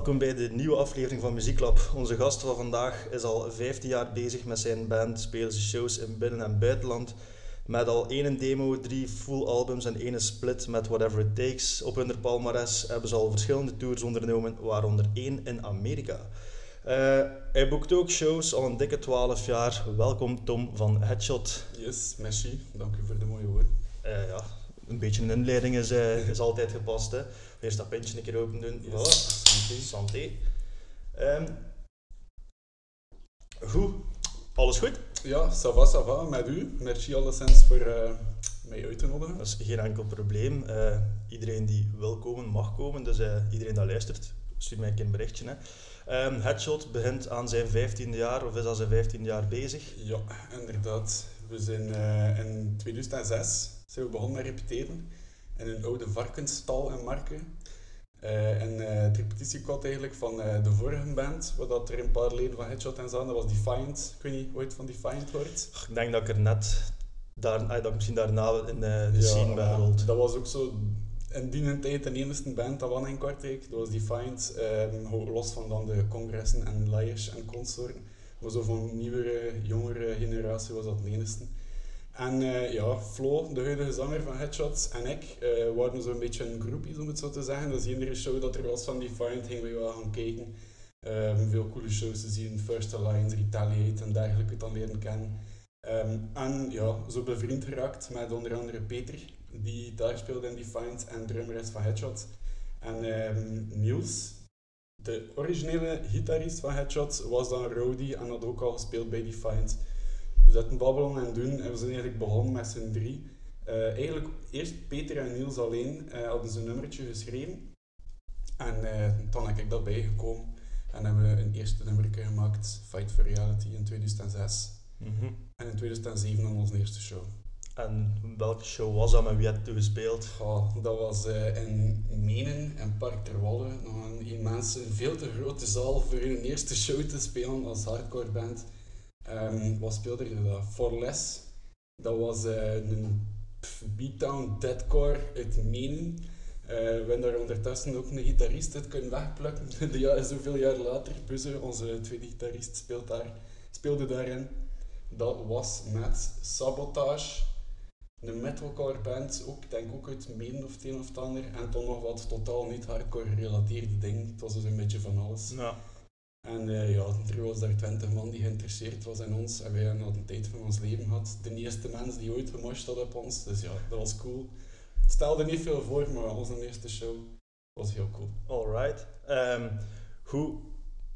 Welkom bij de nieuwe aflevering van Muzieklab. Onze gast van vandaag is al 15 jaar bezig met zijn band, spelen ze shows in binnen- en buitenland. Met al één demo, drie full albums en één split met Whatever It Takes. Op hun palmares hebben ze al verschillende tours ondernomen, waaronder één in Amerika. Uh, hij boekt ook shows al een dikke 12 jaar. Welkom Tom van Headshot. Yes, merci. Dank u voor de mooie woorden. Uh, ja, een beetje een inleiding is, uh, is altijd gepast. Hè. Eerst dat pintje een keer open doen. Yes. Voilà. Santé. Santé. Um, goed. Alles goed? Ja, ça va, ça va. Met u. Merci alleszins voor uh, mij uit te nodigen. Dat is geen enkel probleem. Uh, iedereen die wil komen, mag komen. Dus uh, iedereen dat luistert, stuur mij een keer een berichtje. Hè. Um, Headshot begint aan zijn 15e jaar, of is al zijn 15e jaar bezig? Ja, inderdaad. We zijn in 2006 zijn we begonnen met repeteren in een oude varkensstal in Marken. Uh, en uh, het repetitiekot eigenlijk van uh, de vorige band, waar dat er een paar leden van Headshot en zaten, dat was Defiant. Ik weet niet ooit van Defiant hoort. Ik denk dat ik er net, daar, dat ik misschien daarna in de ja, scene bij rolt. Dat was ook zo in die tijd de enige band dat was in Kortrijk. Dat was Defiant, um, los van dan de congressen en Liars en consorten. Maar zo van nieuwere, jongere generatie was dat de enige. En uh, ja, Flo, de huidige zanger van Headshots, en ik uh, waren zo'n beetje een groepie, om het zo te zeggen. Dus iedere show dat er was van Defiant, gingen we wel gaan kijken. Um, veel coole shows te zien, First Alliance, Retaliate en dergelijke dan leren kennen. Um, en ja, zo bevriend geraakt met onder andere Peter, die daar speelde in Defiant en drummer is van Headshots. En um, Niels, de originele gitarist van Headshots, was dan Rowdy en had ook al gespeeld bij Defiant. We zaten babbelen en doen en we zijn eigenlijk begonnen met z'n drie. Uh, eigenlijk eerst Peter en Niels alleen uh, hadden ze een nummertje geschreven. En uh, dan heb ik dat bijgekomen en hebben we een eerste nummertje gemaakt, Fight for Reality, in 2006. Mm -hmm. En in 2007 dan onze eerste show. En welke show was dat? Met wie had je gespeeld? Oh, dat was in Menen en Park ter Walle. Nog een mensen, een veel te grote zaal voor hun eerste show te spelen als hardcore band. Um, wat speelde er dat? For Less. Dat was uh, een beatdown deadcore uit Menen. Uh, we hebben daar ondertussen ook een gitarist uit kunnen wegplukken. ja, zoveel jaar later, Buzze, onze tweede gitarist, speelt daar, speelde daarin. Dat was met Sabotage, een metalcore band, ook, denk ook uit Menen of het een of het ander. En toch nog wat totaal niet hardcore gerelateerde dingen. Het was dus een beetje van alles. Ja. En uh, ja, er was daar twintig man die geïnteresseerd was in ons. En wij hadden een tijd van ons leven gehad. De eerste mens die ooit gemosht had op ons. Dus ja, dat was cool. Het stelde niet veel voor, maar onze eerste show was heel cool. Alright. Um, hoe,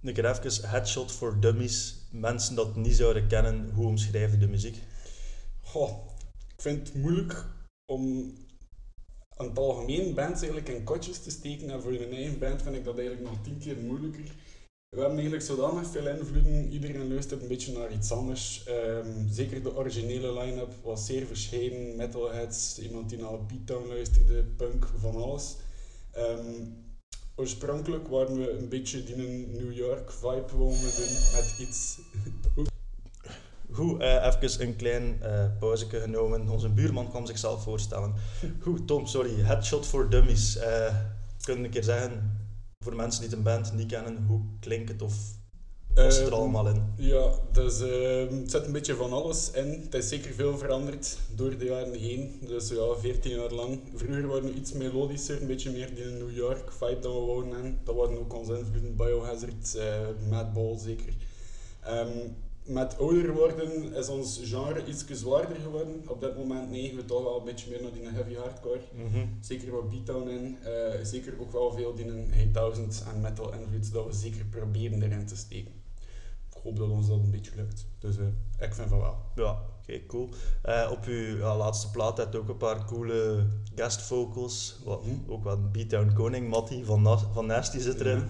een keer even headshot voor dummies. Mensen dat niet zouden kennen, hoe omschrijf je de muziek? Goh, ik vind het moeilijk om het algemeen bands eigenlijk in kotjes te steken. En voor een eigen band vind ik dat eigenlijk nog tien keer moeilijker. We hebben eigenlijk zodanig veel invloeden. Iedereen luistert een beetje naar iets anders. Um, zeker de originele line-up was zeer verschillend. Metalheads, iemand die naar beatdown luisterde, punk, van alles. Um, oorspronkelijk waren we een beetje die een New York vibe wonen met iets... Goed, uh, even een klein uh, pauze genomen. Onze buurman kwam zichzelf voorstellen. Goed, Tom, sorry. Headshot for Dummies. Uh, kun je een keer zeggen voor mensen die de band niet kennen, hoe klinkt het of wat zit er allemaal in? Ja, dus, uh, het zit een beetje van alles in. Het is zeker veel veranderd door de jaren heen. Dus ja, 14 jaar lang. Vroeger waren we iets melodischer, een beetje meer die New York vibe dat we wouden en Dat waren ook onze invloeden, Biohazard, uh, Madball zeker. Um, met ouder worden is ons genre iets zwaarder geworden. Op dit moment neigen we toch wel een beetje meer naar die heavy hardcore. Mm -hmm. Zeker wat beatdown in. Uh, zeker ook wel veel die een 1000 en metal invloed dat we zeker proberen erin te steken. Ik hoop dat ons dat een beetje lukt. Dus uh, ik vind van wel. Ja, oké, okay, cool. Uh, op uw ja, laatste plaat had ook een paar coole guest vocals. Wat, Mhm. Ook wat beatdown koning, Matty van, Na van Nasty zit erin.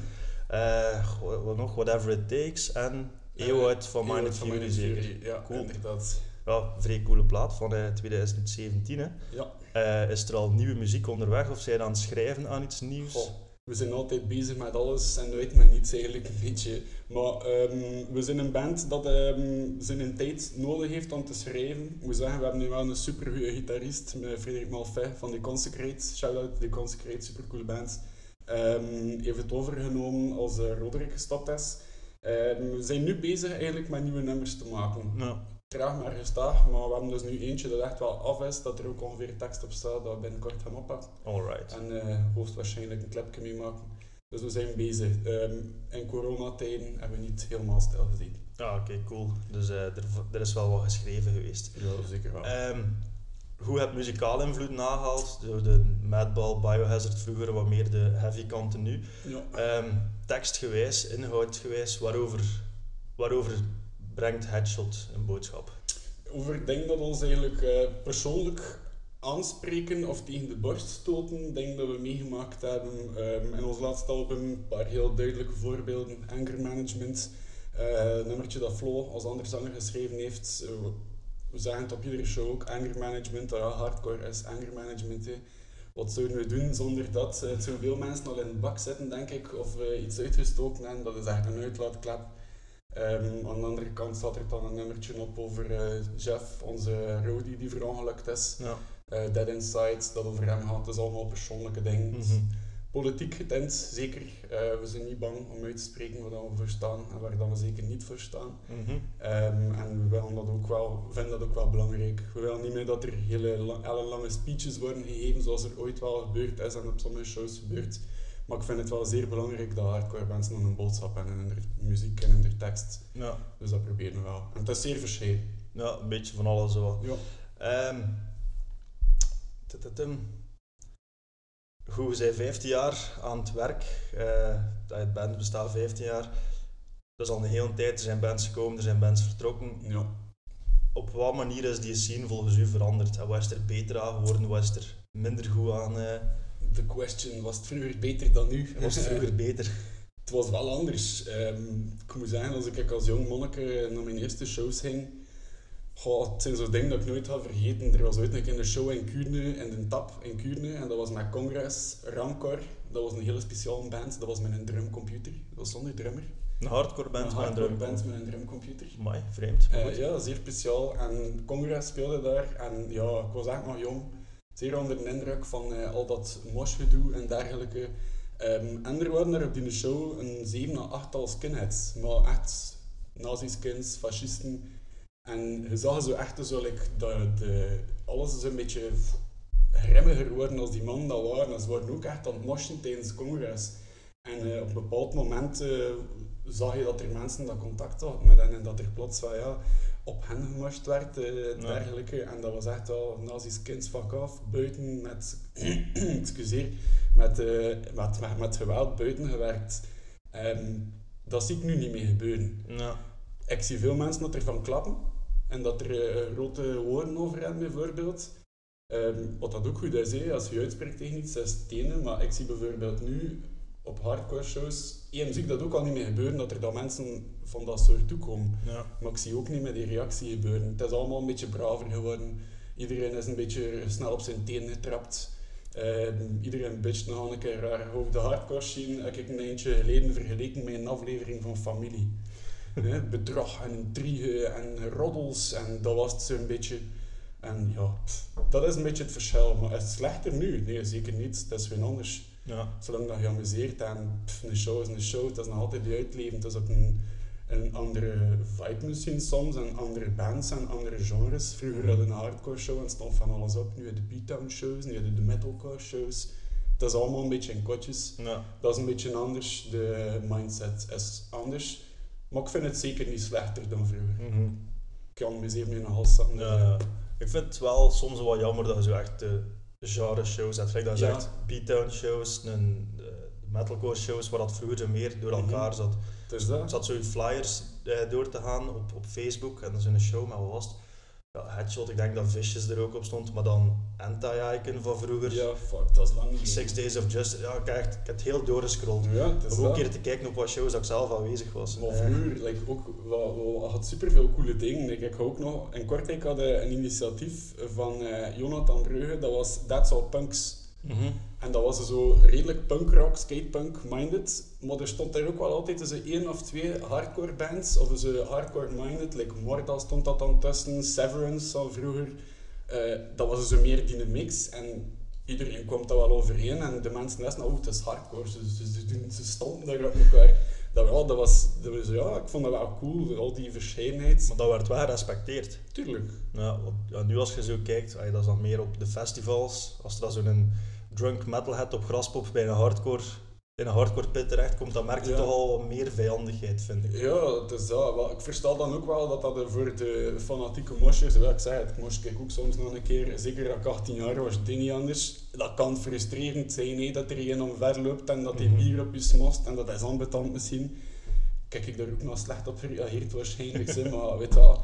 Ja. wat nog? Whatever It Takes en Van Eeuwheid Minded van Fury Minded zeker. Fury, Ja, Cool. inderdaad. Ja, vrij coole plaat van eh, 2017. Hè. Ja. Eh, is er al nieuwe muziek onderweg of zijn aan het schrijven aan iets nieuws? Goh, we zijn altijd bezig met alles en nooit met niets eigenlijk een beetje. Maar ehm, we zijn een band dat ehm, zijn een tijd nodig heeft om te schrijven. Ik moet zeggen, we hebben nu wel een supergoeie gitarist, Frederik Malfait van The Consecrate. Shout-out The Consecrate, supercoole band. Um, heeft het overgenomen als uh, Roderick gestapt is. Um, we zijn nu bezig eigenlijk met nieuwe nummers te maken. Ja. Traag maar gestaag, maar we hebben dus nu eentje dat echt wel af is, dat er ook ongeveer tekst op staat dat we binnenkort gaan oppakken. Alright. En uh, hoogstwaarschijnlijk een clipje mee maken. Dus we zijn bezig. Um, in coronatijden hebben we niet helemaal stilgezeten. Ah, oké, cool. Dus uh, er, er, is wel wat geschreven geweest. Ja, zeker wel. Um, hoe heb muzikaal invloed nagehaald? Door de Madball, Biohazard vroeger, wat meer de heavy kanten nu. Ja. Um, tekstgewijs, inhoudgewijs, waarover, waarover brengt Headshot een boodschap? Over, ik denk dat ons eigenlijk uh, persoonlijk aanspreken of tegen de borst stoten, denk dat we meegemaakt hebben. Um, in ons laatste album een paar heel duidelijke voorbeelden. Anger Management, uh, een nummertje dat Flo als andere zanger geschreven heeft. Uh, we zagen het op iedere show ook. Anger Management, dat ja, hardcore is. Anger Management, wat zouden we doen zonder dat? Uh, zoveel mensen al in de bak zitten, denk ik, of we iets uitgestoken hebben. Dat is echt een uitlaatklep. Um, aan de andere kant staat er dan een nummertje op over Jeff, onze roadie die verongelukt is. Ja uh, Dead Inside, dat over hem gaat. Het is allemaal persoonlijke dingen. Mhm. Politiek getint, zeker. Uh, we zijn niet bang om uit te spreken wat we verstaan en waar dan we zeker niet voor staan. Mhm. Ehm, en we willen dat ook wel, vinden dat ook wel belangrijk. We willen niet meer dat er hele lange speeches worden gegeven zoals er ooit wel gebeurd is en op sommige shows gebeurt. Maar ik vind het wel zeer belangrijk dat hardcore mensen dan een boodschap hebben in hun muziek en in hun tekst. Ja. Dus dat proberen we wel. En het is zeer verschillend. Ja, een beetje van alles wel. Ja. Ehm, Goed, we zijn 15 jaar aan het werk. Uh, het band bestaat 15 jaar. Dat is al een hele tijd. Er zijn bands gekomen, er zijn bands vertrokken. Ja. Op wat manier is die scene volgens u veranderd? En wat is er beter aan geworden? Wat is er minder goed aan? Uh... The question, was het vroeger beter dan nu? Was het vroeger beter? het was wel anders. Um, ik moet zeggen, als ik als jong monniker naar mijn eerste shows ging, Goh, het zijn zo'n dingen dat ik nooit ga vergeten. Er was ooit een keer een show in Kuurne, in de Tap in Kuurne, en dat was met Congress, Rancor. Dat was een hele speciale band, dat was met een drumcomputer. Dat was zonder drummer. Een hardcore band een hardcore met een band met een drumcomputer. Mooi, vreemd. Uh, ja, zeer speciaal. En Congress speelde daar, en ja, ik was echt nog jong. Zeer onder de indruk van uh, al dat moshgedoe en dergelijke. Um, en er waren er op die show een zeven à achttal skinheads. Maar echt nazi-skins, fascisten en je zag zo echt zo, like, dat de, alles is een beetje grimmiger geworden als die mannen dat waren. ze waren ook echt aan het moshen tijdens congres. En uh, op een bepaald moment uh, zag je dat er mensen dat contact hadden met hen en dat er plots van, ja, op hen gemosht werd, uh, dergelijke. En dat was echt wel nazi's kinds fuck af, buiten met, excuseer, met, met, met, met, geweld buiten gewerkt. Um, dat zie ik nu niet meer gebeuren. Ja. Ik zie veel mensen dat ervan klappen. En dat er uh, grote woorden over hebben, bijvoorbeeld. Um, wat dat ook goed is, als je uitspreekt tegen iets, is stenen. Maar ik zie bijvoorbeeld nu op hardcore shows, één zie ik dat ook al niet meer gebeuren, dat er dan mensen van dat soort toekomen. Ja. Maar ik zie ook niet meer die reactie gebeuren. Het is allemaal een beetje braver geworden. Iedereen is een beetje snel op zijn tenen getrapt. Um, iedereen bitcht nog een keer raar. Over de hardcore scene heb ik een eentje geleden vergeleken met een aflevering van Familie bedrog en intrigue en roddels en dat was het zo'n beetje. En ja, dat is een beetje het verschil. Maar is het slechter nu? Nee, zeker niet. Dat is weer anders. Ja. Zolang dat je amuseert en een show is een show, het is nog altijd die uitleven. Het is ook een, een andere vibe misschien soms en andere bands en andere genres. Vroeger mm. hadden een hardcore show en stond van alles op. Nu de beatdown shows, nu de metalcore shows. Dat is allemaal een beetje in kotjes. Ja. Dat is een beetje anders. De mindset is anders. Maar ik vind het zeker niet slechter dan vroeger. Mm -hmm. Ik kan me zeer mee naar hals ja, ja, Ik vind het wel soms wel jammer dat je zo echt de genre shows hebt. Gelijk dat je ja. zegt, beatdown shows, een, de metalcore shows, waar dat vroeger meer door mhm. elkaar zat. Dus dat. Ik zat zo flyers eh, door te gaan op, op Facebook en dat is een show met wat was het? Ja, Headshot, ik denk dat Vicious er ook op stond, maar dan Anti-Icon van vroeger. Ja, fuck, dat is lang niet. Six Days of Justice, ja, ik, ik heb het heel doorgescrolld. Ja, Om ook een keer te kijken op wat shows dat ik zelf aanwezig was. Maar vroeger, like, ook, we, we had superveel coole dingen. Like, ik ook nog, in Kortrijk hadden een initiatief van uh, Jonathan Breuge, dat was That's All Punks. Mm En dat was zo redelijk punkrock, skatepunk-minded. Maar er stond daar ook wel altijd tussen één of twee hardcore bands. Of ze hardcore-minded, like Mortal stond dat dan tussen, Severance al vroeger. Uh, dat was zo meer die mix. En iedereen komt daar wel overeen en de mensen wisten, oh, het is hardcore, ze, ze, ze, doen- ze stonden daar op elkaar. Dat, wel, dat, was, dat was, ja, ik vond dat wel cool, al die verscheidenheid. Maar dat werd wel gerespecteerd. Tuurlijk. Ja, want, ja, nu als je zo kijkt, ay, dat is dan meer op de festivals. Als er dan zo'n drunk metalhead op Graspop bij een hardcore, in een hardcore pit terechtkomt, dan merk je Ja. toch al wat meer vijandigheid, vind ik. Ja, het is dat. Wel, ik versta dan ook wel dat dat er voor de fanatieke moshers, wel, ik zei het, ik mosh kijk ook soms nog een keer, zeker dat ik 18 jaar was, dit niet anders. Dat kan frustrerend zijn, hè, dat er een omver loopt en dat hij Mhm. bier op je smost en dat is ambetant misschien. Kijk ik daar ook nog slecht op gereageerd waarschijnlijk, hè, maar weet dat,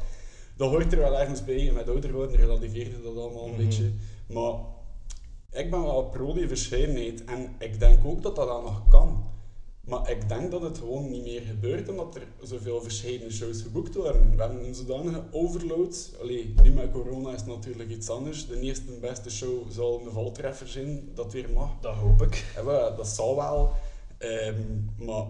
dat hoort er wel ergens bij. En met ouder worden relativeert je dat allemaal een Mhm. beetje. Maar ik ben wel pro die verscheidenheid en ik denk ook dat dat dan nog kan. Maar ik denk dat het gewoon niet meer gebeurt omdat er zoveel verschillende shows geboekt worden. We hebben een zodanige overload. Allee, nu met corona is het natuurlijk iets anders. De eerste beste show zal een valtreffer zijn, dat weer mag. Dat hoop ik. Wel, dat zal wel. Ehm, maar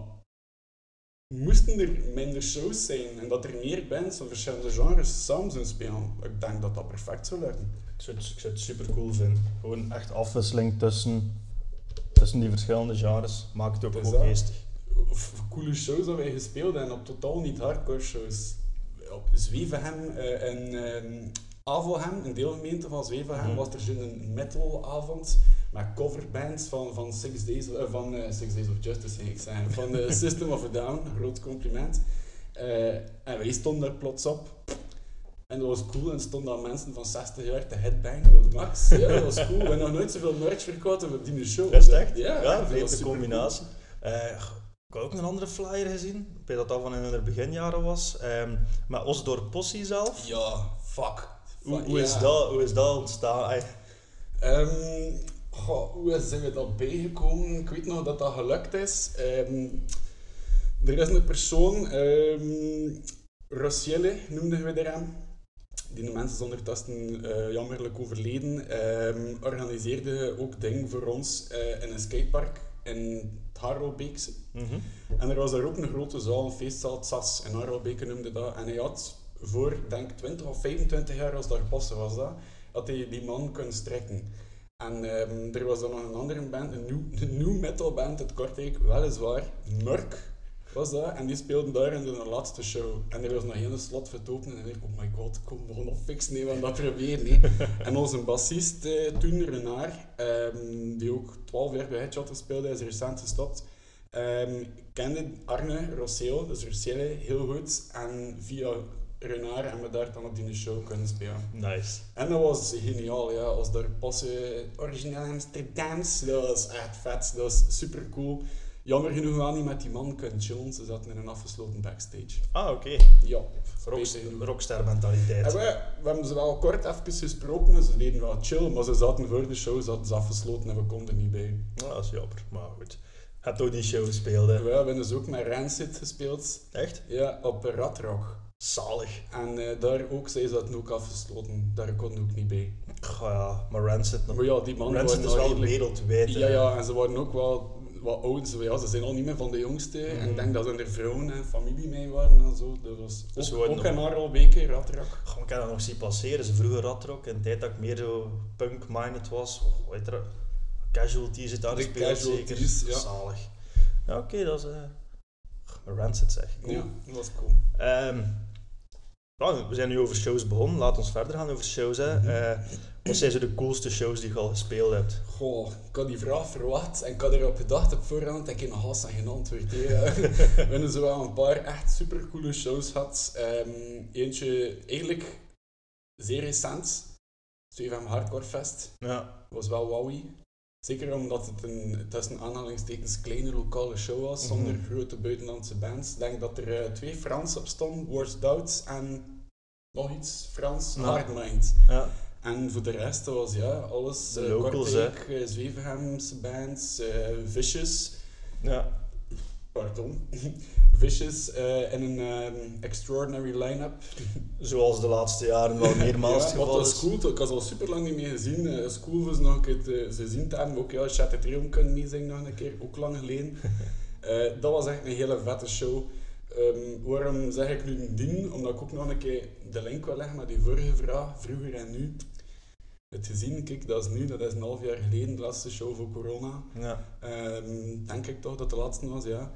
moesten er minder shows zijn en dat er meer bands van verschillende genres samen zouden spelen, ik denk dat dat perfect zou lukken. Ik zou, het, ik zou het super cool vinden. Gewoon echt afwisseling tussen, tussen die verschillende genres. Maakt het ook is gewoon. Of coole shows dat wij gespeeld hebben, op totaal niet hardcore shows. Op Zwevenhem eh, en ehm Avelhem, een deelgemeente van Zwevenhem, Mhm. was er zo'n metalavond met coverbands van, van, Six, Days, eh, van eh, Six Days of Justice, ging ik zeggen, van eh, System of a Down, groot compliment. Eh, en wij stonden daar plots op. En dat was cool, en stonden dan mensen van 60 jaar te headbangen op de max. Ja, dat was cool. We hebben nog nooit zoveel merch verkocht op die show. Is echt? Ja, ja dat was combinatie. Ik had ook een andere flyer gezien. Ik weet dat dat van in hun beginjaren was. Ehm met Osdorp Possie zelf. Ja, fuck. Hoe, is dat, hoe is dat ontstaan? Goh, hoe zijn we dat bijgekomen? Ik weet nog dat dat gelukt is. Ehm, er is een persoon, ehm Rossielle noemden we er hem. Die mensen is ondertussen eh, jammerlijk overleden. Ehm, organiseerde ook dingen voor ons eh, in een skatepark in het Harelbeekse. mhm. En er was daar ook een grote zaal, een feestzaal, het SAS, in Harelbeke noemde dat. En hij had voor, denk 20 of 25 jaar, als dat passen was dat, had hij die man kunnen strekken. En ehm, er was dan nog een andere band, een new, een new metal band uit Kortrijk, weliswaar, Murk was dat. En die speelden daar in de laatste show. En er was nog een slot voor het openen. En ik dacht, oh my god, kom, we gaan nog fixen, nee, we gaan dat proberen. nee. en onze bassist eh, toen, Renard, ehm, die ook 12 jaar bij Headshot speelde, is recent gestopt. Ik kende Arne Rosseo, dus Rossele, heel goed. En via Renard hebben we daar dan op die show kunnen spelen. Nice. En dat was geniaal, ja. Als daar passen origineel Amsterdams, dat was echt vet. Dat was super cool. Jammer genoeg wel niet met die man kunnen chillen. Ze zaten in een afgesloten backstage. Ah, oké. Ja, Rockst- spijtig genoeg. Rockstar mentaliteit. En we, we hebben ze wel kort even gesproken en ze deden wel chill, maar ze zaten voor de show, zaten ze afgesloten en we konden niet bij. Nou, dat is jammer, maar goed. Heb ook die show gespeeld, hè? We hebben dus ook met Rancid gespeeld, Echt? ja, op Radrock. Zalig. En eh, daar ook, zij zaten ook afgesloten, daar we ook niet bij. Goh ja, maar Rancid nog. Maar ja, die mannen Rancid waren is wel wereldwijd. Ja, ja, en ze waren ook wel wat oud. Ja, ze zijn al niet meer van de jongste. En ik Mhm. denk dat er vrouwen en familie mee waren en zo. Dat was Dus ze ook, waren ook een Arrelbeke, Radrock. Goh, ik heb dat nog zien passeren. Ze vroeger radrock in de tijd dat ik meer zo punk-minded was. Oh, weet je, casualties het daar gespeeld zeker. ja. Zalig. Ja, oké, dat is... maar Rancid zeg. Cool. Ja, dat was cool. Ehm, nou, we zijn nu over shows begonnen. Laat ons verder gaan over shows. Hè. Mhm. Eh, wat zijn zo de coolste shows die je al gespeeld hebt? Goh, ik had die vraag verwacht en ik had erop gedacht op voorhand en ik heb nog haast aan geen antwoord. We hebben zo wel een paar echt supercoole shows gehad. Ehm, eentje eigenlijk zeer recent. 2FM Hardcore Fest. Ja. was wel wowie. Zeker omdat het een tussen aanhalingstekens kleine lokale show was, Mhm. zonder grote buitenlandse bands. Ik denk dat er eh, twee Frans op stonden, Worst Doubts en nog iets Frans, Ja. Hardmind. ja. En voor de rest was ja, alles eh, locals, Kortrijk, eh, bands, Vicious, ja. Pardon, Vicious eh, en een ehm, extraordinary line-up. Zoals de laatste jaren wel meermaals ja, wat geval was is. cool. Ik had al super lang niet meer gezien. Is cool voor ze nog een keer te, ze zien te hebben. Ook ja, Chat Trium kunnen niet zingen nog een keer, ook lang geleden. Eh, dat was echt een hele vette show. Ehm, waarom zeg ik nu een dien? Omdat ik ook nog een keer de link wil leggen met die vorige vraag, vroeger en nu. het gezien, kijk, dat is nu, dat is een half jaar geleden, de laatste show voor corona. Ja. Ehm, denk ik toch dat de laatste was, ja.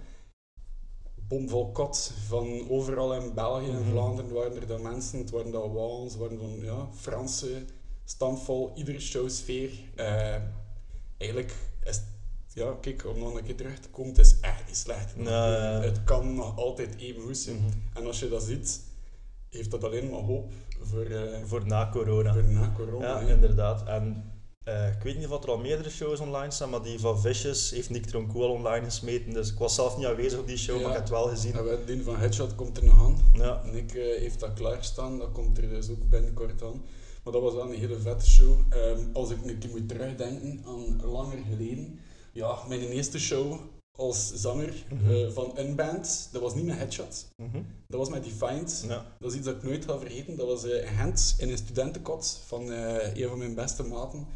Bomvol kot van overal in België en Mhm. Vlaanderen waren er dan mensen, het waren dan Wals, het waren dan ja, Franse, stampvol, iedere show sfeer. Eh, eigenlijk is ja, kijk, om nog een keer terug te komen, het is echt niet slecht. Het kan nog altijd even goed zijn. Mhm. En als je dat ziet, heeft dat alleen maar hoop voor, eh, Voor na corona. voor na corona. Ja, inderdaad. En eh, ik weet niet of er al meerdere shows online staan, maar die van Vicious heeft Nick Troncool al online gesmeten. Dus ik was zelf niet aanwezig op die show, Ja. maar ik heb het wel gezien. En we- die van Headshot komt er nog aan. Ja. Nick eh, heeft dat klaarstaan, dat komt er dus ook binnenkort aan. Maar dat was wel een hele vette show. Ehm, als ik een keer moet terugdenken aan langer geleden. Ja, mijn eerste show als zanger Mhm. eh, van een band, dat was niet met Headshot. Mhm. Dat was met Defiant. Ja. Dat is iets dat ik nooit ga vergeten. Dat was eh, een hand in een studentenkot van eh, een van mijn beste maten.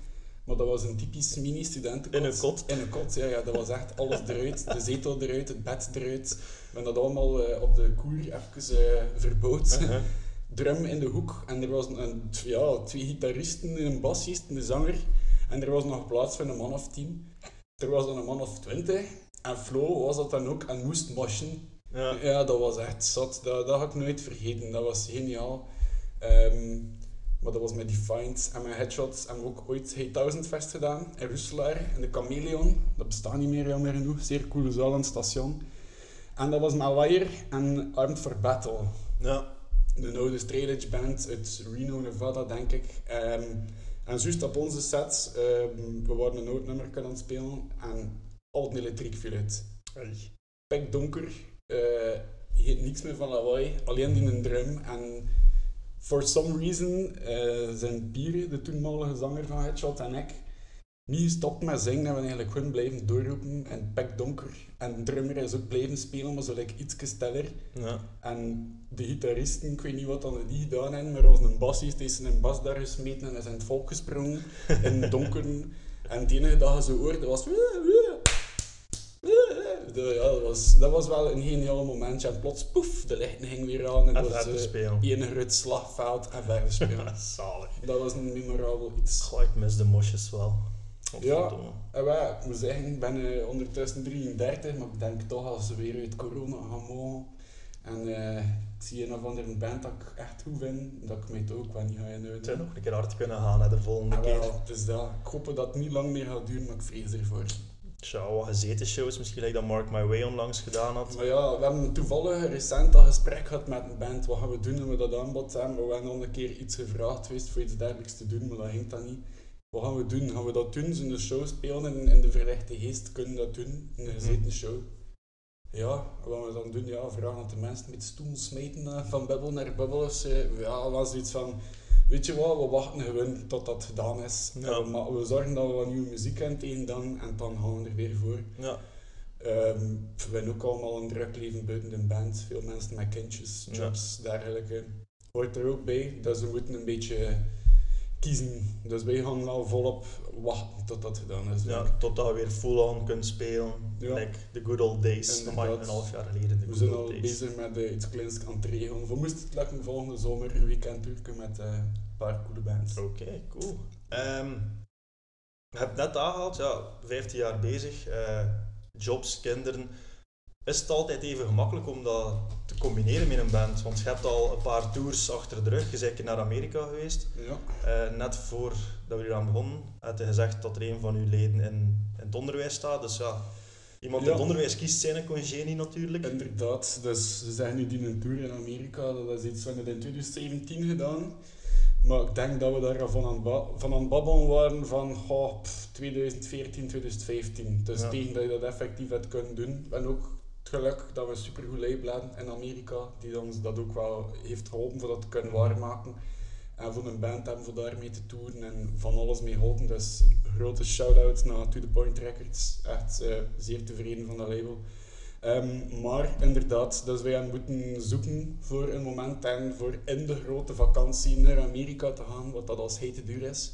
Maar dat was een typisch mini-studentenkot. In een kot? In een kot, ja, ja. Dat was echt alles eruit. De zetel eruit, het bed eruit. We hebben dat allemaal eh, op de koer even eh verbood. Uh-huh. Drum in de hoek. En er was een, ja, twee gitaristen, een bassist, een zanger. En er was nog plaats voor een man of tien. Er was dan een man of twintig. En Flo was dat dan ook en moest moshen. Ja. Ja, dat was echt zot. Dat, dat ga ik nooit vergeten. Dat was geniaal. Ehm, maar dat was met Defiant en met Headshots. En we ook ooit Hey 1000 Fest gedaan in Roeselaar. In de Chameleon. Dat bestaat niet meer, jammer genoeg. Zeer coole zaal en het station. En dat was met Wire en Armed for Battle. Ja. De oude straight band uit Reno, Nevada, denk ik. Ehm, en juist op onze set, ehm, we waren een oud nummer aan het spelen. En al het elektriek viel uit pek donker. je hebt niks meer van lawaai, alleen die een drum. En for some reason eh, zijn Pieren, de toenmalige zanger van Headshot en ik, niet gestopt met zingen en we eigenlijk gewoon blijven doorroepen en pek donker. En de drummer is ook blijven spelen, maar zo like iets steller. Ja. En de gitaristen, ik weet niet wat dan die gedaan hebben, maar als een bassist is een bas daar gesmeten en is in het volk gesprongen in het donker. En het enige dat je zo hoorde was... ja, dat, was, dat was wel een geniaal momentje. En plots, poef, de lichten ging weer aan. En En was verder groot slagveld en verder spelen. Zalig. dat was een memorabel iets. Goh, ik mis de mosjes wel. Ja. Godverdomme. En wij, ik moet zeggen, ik ben eh, ondertussen 33, maar ik denk toch als ze weer uit corona gaan mogen. En eh, ik zie een of andere band dat ik echt goed vind, dat ik mij toch ook wel niet ga Het zou inhouden. nog een keer hard kunnen gaan hè, de volgende Ah, keer. wel, dus dat. Ik hoop dat het niet lang meer gaat duren, maar ik vrees ervoor. Tja, wat gezeten shows, misschien dat Mark My Way onlangs gedaan had. Maar ja, we hebben toevallig recent al gesprek gehad met een band. Wat gaan we doen? En we dat aanbod hebben. We hebben al een keer iets gevraagd geweest voor iets dergelijks te doen, maar dat ging dan niet. Wat gaan we doen? Gaan we dat doen? Zullen de show spelen in, in de verlichte geest? Kunnen dat doen? In een gezeten show? Ja, wat we dan doen? Ja, vragen aan de mensen met stoel smijten eh, van bubbel naar bubbel of zo. Ja, was zoiets van... Weet je wat, we wachten gewoon tot dat gedaan is. Ja. En we, zorgen dat we wat nieuwe muziek hebben tegen dan en dan gaan we er weer voor. Ja. Ehm, we hebben ook allemaal een druk leven buiten de band. Veel mensen met kindjes, Ja. jobs, dergelijke. Hoort er ook bij, dus we moeten een beetje kiezen. Dus wij gaan wel volop wachten tot dat gedaan is. ja, totdat je weer full-on kunt spelen. Ja. Like the good old days. Een half jaar geleden, the We good zijn old al days. bezig met eh, iets kleins aan het regelen. We moesten het lukken volgende zomer een weekend toerken met eh, een paar coole bands. Oké, cool. Ehm, je hebt net aangehaald, ja, 15 jaar bezig, eh, jobs, kinderen. Is het altijd even gemakkelijk om dat combineren met een band? Want je hebt al een paar tours achter de rug. Je bent naar Amerika geweest. Ja. Eh, net voordat we hier aan begonnen, had je gezegd dat er een van uw leden in, in het onderwijs staat. Dus ja, iemand Ja. in het onderwijs kiest zijn congenie natuurlijk. Inderdaad, dus ze zijn nu die een tour in Amerika, dat is iets wat we in 2017 gedaan. Maar ik denk dat we daar van aan, van aan het babbelen waren van goh, pff, 2014, 2015. Dus Ja. tegen dat je dat effectief hebt kunnen doen. En ook geluk dat we een supergoed label hebben in Amerika, die ons dat ook wel heeft geholpen voor dat te kunnen waarmaken. En voor een band hebben voor daarmee te toeren en van alles mee geholpen. Dus grote shout-out naar To The Point Records. Echt eh, zeer tevreden van dat label. Ehm, maar inderdaad, dus wij moeten zoeken voor een moment en voor in de grote vakantie naar Amerika te gaan, wat dat als hete duur is.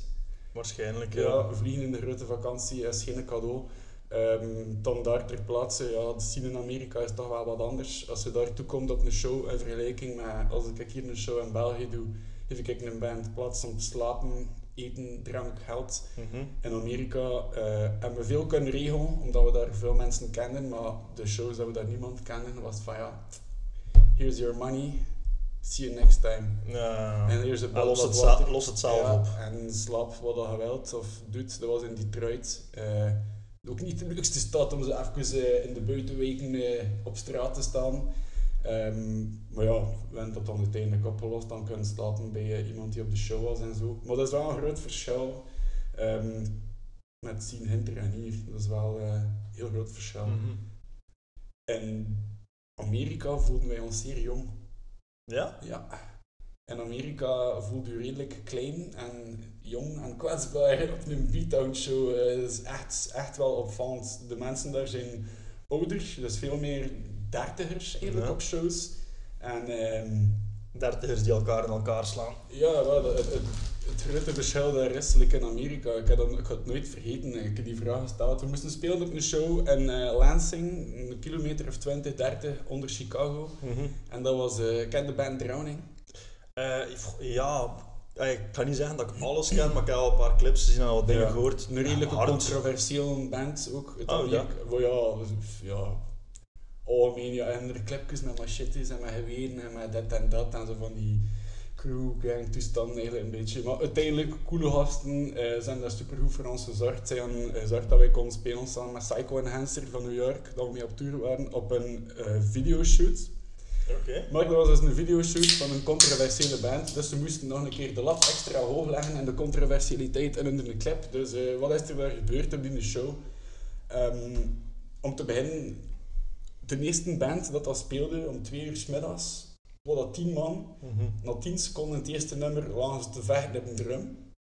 Waarschijnlijk, ja. Ja, vliegen in de grote vakantie is geen cadeau. Ehm, dan daar ter plaatse, ja, de scene in Amerika is toch wel wat anders. Als je daartoe komt op een show, in vergelijking met als ik hier een show in België doe, geef ik een band plaats om te slapen eten, drank, geld. Mhm. In Amerika eh, hebben we veel kunnen regelen, omdat we daar veel mensen kennen, maar de shows dat we daar niemand kennen, was van ja, here's your money, see you next time. Ja. En here's a Ja, bottle los, het water. los het zelf Ja, op. En slaap wat je wilt of doet. Dat was in Detroit. Eh, ook niet de leukste stad om zo even eh, in de buitenweken eh, op straat te staan. Ehm, maar ja, we hebben dat dan uiteindelijk opgelost. Dan kunnen slapen bij eh, iemand die op de show was en zo. Maar dat is wel een groot verschil ehm, met zien Hinter en hier. Dat is wel een heel groot verschil. Mhm. In Amerika voelden wij ons zeer jong. Ja? Ja. In Amerika voelt u redelijk klein en jong en kwetsbaar op een beatdown show. Eh, is echt, echt wel opvallend. De mensen daar zijn ouder, dus veel meer dertigers eigenlijk Ja. op shows. En ehm, Dertigers die elkaar in elkaar slaan. ja, wel, het, het, het grote verschil daar is, like in Amerika, ik, heb ik ga het nooit vergeten, ik heb die vraag gesteld. We moesten spelen op een show in eh, Lansing, een kilometer of 20, 30 onder Chicago. Mhm. En dat was, ik ken de band Drowning. Eh, ja, ik kan niet zeggen dat ik alles ken, maar ik heb al een paar clips gezien en wat dingen Ja. gehoord. Een redelijke Hard. controversiële band ook. Het Oh, Amerika- Wel ja, ja. Algemeen, ja, en er clipjes met machetes en met geweren en met dit en dat en zo van die crew gang toestanden eigenlijk een beetje. Maar uiteindelijk, coole gasten, eh, zijn daar super goed voor ons gezorgd. Ze hebben eh, gezorgd dat wij konden spelen samen met Psycho Enhancer van New York, dat we mee op tour waren op een eh, videoshoot. Oké. Maar dat was dus een videoshoot van een controversiële band, dus ze moesten nog een keer de lat extra hoog leggen en de controversialiteit in hun clip. Dus eh, wat is er daar gebeurd op die show? Ehm, om te beginnen, de eerste band dat dat speelde om twee uur 's middags, was dat tien man. Mhm. Na tien seconden het eerste nummer lagen ze te vechten op een drum.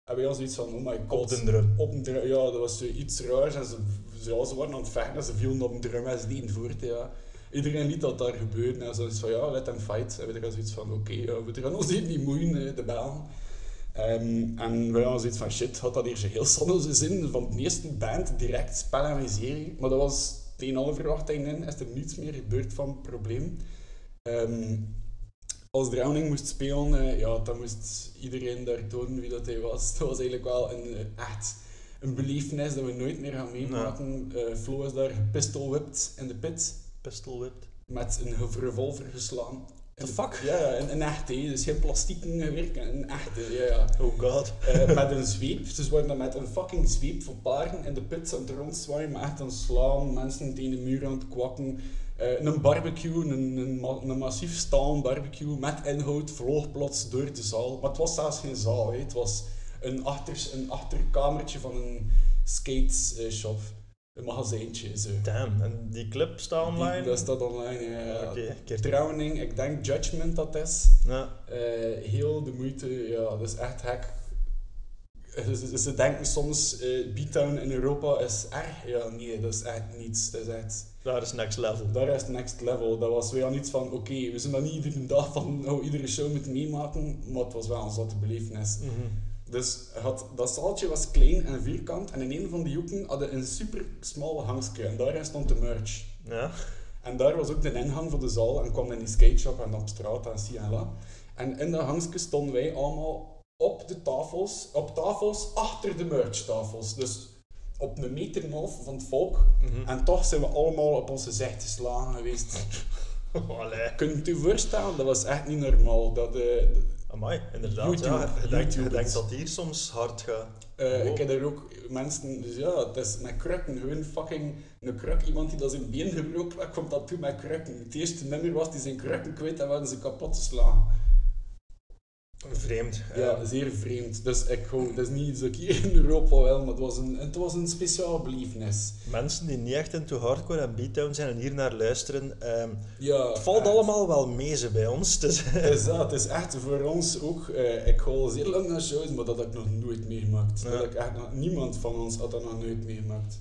En wij hadden zoiets van, oh my god. Op de drum. Op een drum, ja, dat was zo iets raars. En ze, ze, ja, ze waren aan het vechten en ze vielen op een drum en ze deden voort, ja. Iedereen liet dat daar gebeuren en zoiets van, ja, let them fight. En we hadden zoiets van, oké, ja, we gaan ons hier niet moeien, de baan. Ehm, en we hadden zoiets van, shit, had dat hier zo heel zonnige zin van de eerste band direct spel en miserie. Maar dat was tegen alle verwachtingen in, is er niets meer gebeurd van het probleem. Ehm, als Drowning moest spelen, eh, ja, dan moest iedereen daar tonen wie dat hij was. Dat was eigenlijk wel een, eh, echt een belevenis dat we nooit meer gaan meemaken. Eh Flo is daar gepistolwhipped in de pit Pistol whipped. met een revolver geslaan. The fuck? Ja, ja, een, een echte, dus geen plastieken gewerkt, een echte, ja, ja. Oh god. Eh, met een zweep. Dus worden dan met een fucking zweep voor paarden in de pit aan het rondzwaaien, maar echt aan het slaan, mensen tegen de muur aan het kwakken. Eh, een barbecue, een, een, ma- een massief stalen barbecue met inhoud vloog plots door de zaal. Maar het was zelfs geen zaal, hè. het was een, achter, een achterkamertje van een skate eh, shop. Een magazijntje. Zo. Damn, en die clip staat online? Die, dat staat online. ja, ja. Drowning, ik denk Judgment dat is. Ja. Eh, heel de moeite, ja, dat is echt hek. Ze, ze denken soms, eh beatdown in Europa is erg. Ja, nee, dat is echt niets. Dat is echt, Daar is next level. daar is next level. Dat was weer iets van, oké, we zijn dat niet iedere dag van oh, iedere show moeten meemaken, maar het was wel een zotte belevenis. Mhm. Dus had, dat zaaltje was klein en vierkant en in een van die hoeken hadden een super smal hangske en daarin stond de merch. Ja. En daar was ook de ingang van de zaal en kwam in die skateshop en op straat en zie en la. En in dat hangske stonden wij allemaal op de tafels, op tafels achter de merchtafels. Dus op een meter en half van het volk. Mhm. En toch zijn we allemaal op onze zicht geslagen geweest. Allee. Kun je het je voorstellen? Dat was echt niet normaal. Dat, eh, Amai, inderdaad. YouTube, ja, je, denkt, je denkt dat hier soms hard gaat. Eh, Wow. Ik heb er ook mensen, dus ja, het is met krukken, gewoon fucking een kruk. Iemand die dat zijn been gebroken had, komt dat toe met krukken. Het eerste nummer was die zijn krukken kwijt en werden ze kapot geslagen. Vreemd. Ja, zeer vreemd. Dus ik hou, het is niet iets dat ik hier in Europa wel, maar het was een, het was een speciaal belevenis. mensen die niet echt into hardcore en beatdown zijn en hier naar luisteren, ehm, Ja, het valt echt. allemaal wel mee ze bij ons. Dus, Het is dat, het is echt voor ons ook. eh, ik ga al zeer lang naar shows, maar dat heb ik nog nooit meegemaakt. Ja. Dat ik echt nog, niemand van ons had dat nog nooit meegemaakt.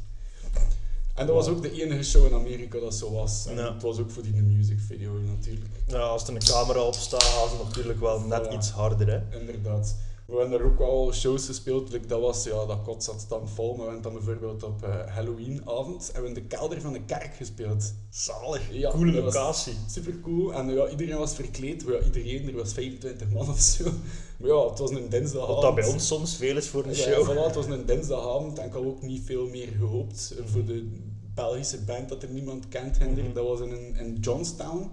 En dat was ook de enige show in Amerika dat zo was. En Ja. het was ook voor die music video natuurlijk. ja, als er een camera op staat, gaan ze natuurlijk wel net Voilà. iets harder. Hè. Inderdaad. We hebben daar ook wel shows gespeeld. Like, dat was, ja, dat kot zat dan vol. Maar we hebben dan bijvoorbeeld op uh, Halloweenavond hebben we in de kelder van de kerk gespeeld. Zalig. Ja, Coole locatie. Super cool. En ja, iedereen was verkleed. Ja, iedereen, er was 25 man of zo. Maar ja, het was een dinsdagavond. Wat dat bij ons soms veel is voor een Ja, show. voilà, het was een dinsdagavond en ik had ook niet veel meer gehoopt voor de Belgische band dat er niemand kent. Hinder. Mhm. Dat was in, in Johnstown,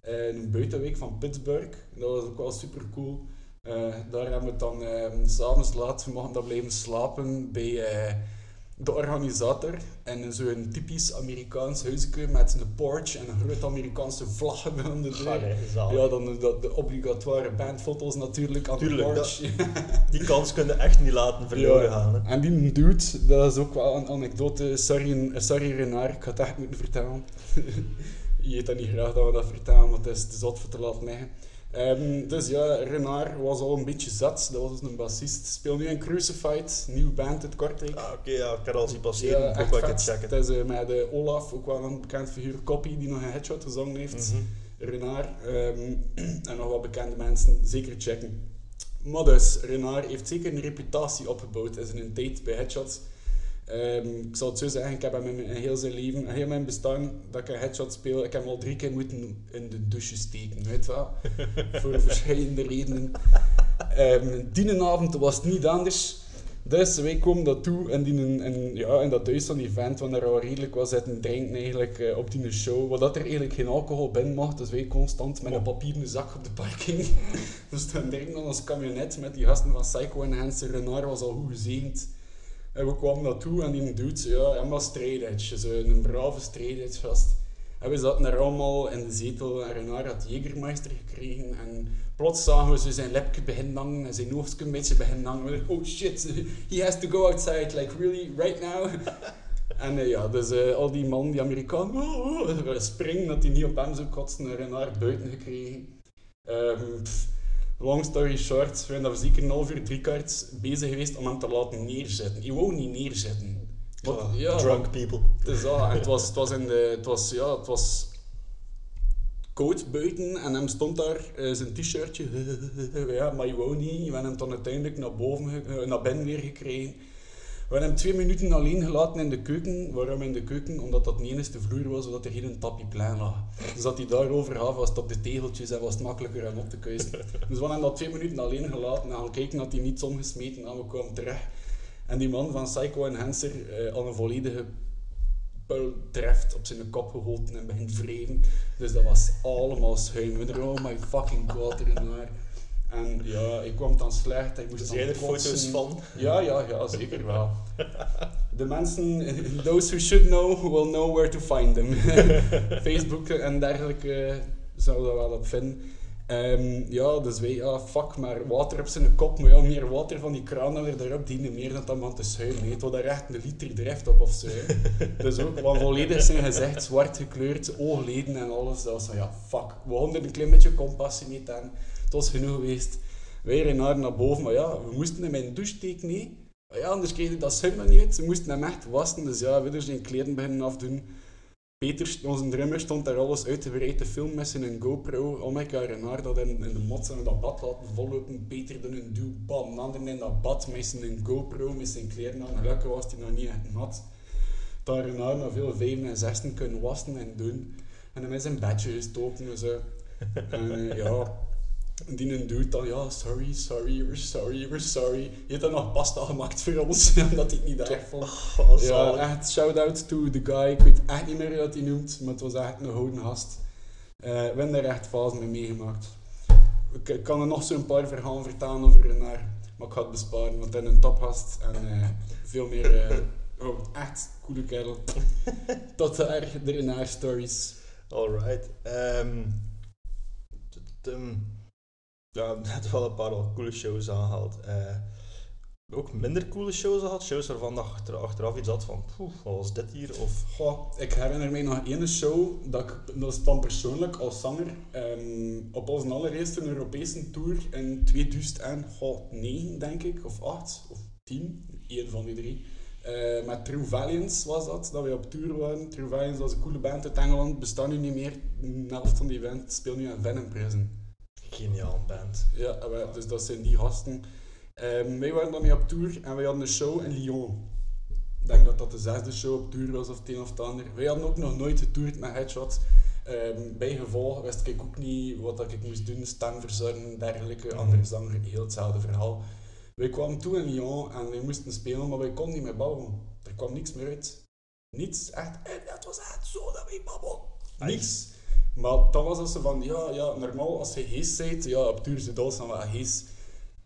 eh, in een buitenwijk van Pittsburgh. Dat was ook wel super cool. Eh, daar hebben we dan eh, s'avonds laat, we mochten dan blijven slapen bij de organisator. En zo'n typisch Amerikaans huisje met een porch en een grote Amerikaanse vlag aan de deur. Ja, dan de, de obligatoire bandfoto's natuurlijk aan Tuurlijk, de porch. Die kans kun je echt niet laten verloren gaan. Hè. En die dude, dat is ook wel een anekdote. Sorry, sorry Renard, ik ga het echt moeten vertellen. Je weet dat niet graag dat we dat vertellen, want het is te zot voor te laten liggen. Ehm, dus ja, Renard was al een beetje zat. Dat was dus een bassist. Speelt nu in Crucified, nieuwe band uit Kortrijk. Ah, Oké, ja, ik kan al zien passeren. Ja, ook wel checken. Het is eh, met de Olaf, ook wel een bekend figuur, Copy, die nog een headshot gezongen heeft. Mhm. Renard ehm, en nog wat bekende mensen, zeker checken. Maar dus, Renard heeft zeker een reputatie opgebouwd in zijn tijd bij headshots. Ehm, ik zal het zo zeggen, ik heb hem in, mijn- in heel zijn leven, in heel mijn bestaan, dat ik een headshot speel, ik heb hem al drie keer moeten in de douche steken, weet wel. Voor verschillende redenen. Ehm die avond was het niet anders. Dus wij komen dat toe en die, in, in, ja, in dat huis van die vent, want daar al redelijk was zitten drinken eigenlijk eh, op die show. Wat dat er eigenlijk geen alcohol binnen mag, dus wij constant met een papieren zak op de parking. dus dan drinken aan ons camionet met die gasten van Psycho Enhancer. Renard was al goed gezegend. En we kwamen naartoe en die dude, ja, hem was straight edge. Zo een brave straight edge gast. En we zaten daar allemaal in de zetel en Renard had Jägermeister gekregen. En plots zagen we zo zijn lepje beginnen hangen en zijn hoofdje een beetje beginnen hangen. Oh shit, he has to go outside, like really, right now? en eh, ja, dus eh, al die man, die Amerikaan, oh, oh, springen dat hij niet op hem zou kotsen en Renard buiten gekregen. Ehm, long story short, we zijn daar zeker een half uur, drie kwart bezig geweest om hem te laten neerzetten. Hij wou niet neerzetten. Ah, ja, Drunk people. het, is het, was, het was in de... Het was, ja, het was koud buiten en hem stond daar eh, zijn t-shirtje. ja, maar je wou niet. We hebben hem dan uiteindelijk naar, boven, eh, naar binnen weer gekregen. We hebben hem twee minuten alleen gelaten in de keuken. Waarom in de keuken? Omdat dat de enige vloer was, zodat er geen tapijplein lag. Dus dat hij daarover gaf, was het op de tegeltjes en was het makkelijker om op te kuisen. Dus we hebben dat twee minuten alleen gelaten en gaan kijken dat hij niets omgesmeten en we kwamen terug. En die man van Psycho Enhancer eh al een volledige puil treft op zijn kop geholpen en begint wreven. Dus dat was allemaal schuim. Oh my fucking god. En ja, ik kwam dan slecht. Ik moest Zijn er foto's van? Ja, ja, ja, zeker wel. De mensen, those who should know, will know where to find them. Facebook en dergelijke zouden dat wel op vinden. Ehm, ja, dus wij, ja, fuck, maar water op zijn kop, maar ja, meer water van die kraan dan weer erop, dienen meer dan dat man te schuimen. Het was daar echt een liter drijft op of zo. Dus ook, want volledig zijn gezicht, zwart gekleurd, oogleden en alles. Dat was van, ja, fuck. We hadden een klein beetje compassie niet aan. Het was genoeg geweest. Wij reden naar boven, maar ja, we moesten hem in de douche steken, nee. Maar ja, anders kreeg hij dat nog niet uit. Ze moesten hem echt wassen, dus ja, we er zijn kleren beginnen afdoen. Peter, onze drummer, stond daar alles uitgebreid te filmen met zijn GoPro. My god, Renard dat in, in de mot en dat bad laten vollopen. Peter dan een duw, bam, een ander in dat bad met zijn GoPro, met zijn kleren aan. Gelukkig was hij nog niet echt nat. Dat Renard nog veel vijven en zesden kunnen wassen en doen. En hem in zijn bedje gestoken en. En eh, ja, en die een dude dan, ja, sorry, sorry, we're sorry, we're sorry. Je hebt dan nog pasta gemaakt voor ons, omdat hij het niet erg vond. Oh, Ja, echt shout-out to the guy. Ik weet echt niet meer hoe dat hij noemt, maar het was echt een gouden gast. Eh, we hebben er echt fase mee meegemaakt. Ik, kan er nog zo'n paar verhalen vertellen over Renard, maar ik ga het besparen, want hij is een topgast en eh, veel meer... eh, oh, echt coole kerel. Tot daar de Renard stories. Alright. Ehm, ja, net wel een paar al coole shows aangehaald. Eh, ook minder coole shows gehad. Shows waarvan achter, achteraf iets had van, poeh, wat was dit hier? Of, Goh, ik herinner me nog één show, dat, ik, dat is dan persoonlijk als zanger, ehm, op onze allereerste Europese tour in 2009, denk ik, of 8 of 10, één van die drie. Eh, met True Valiance was dat, dat we op tour waren. True Valiance was een coole band uit Engeland, bestaat nu niet meer. De helft van die band speelt nu aan Venom Prison. Geniaal band. Ja, eh, dus dat zijn die gasten. Ehm, wij waren daarmee op tour en wij hadden een show in Lyon. Ik denk dat dat de zesde show op tour was of het een of het ander. Wij hadden ook nog nooit getoerd met Headshot. Um, bij gevolg wist ik ook niet wat dat ik moest doen, stem verzorgen, dergelijke, Mhm. andere zanger, heel hetzelfde verhaal. Wij kwamen toe in Lyon en wij moesten spelen, maar wij konden niet meer babbelen. Er kwam niks meer uit. Niets, echt. En het was echt zo dat wij babbelden. Niks. Maar dan was het zo van, ja, ja, normaal als je hees bent, ja, op zit alles van wat hees.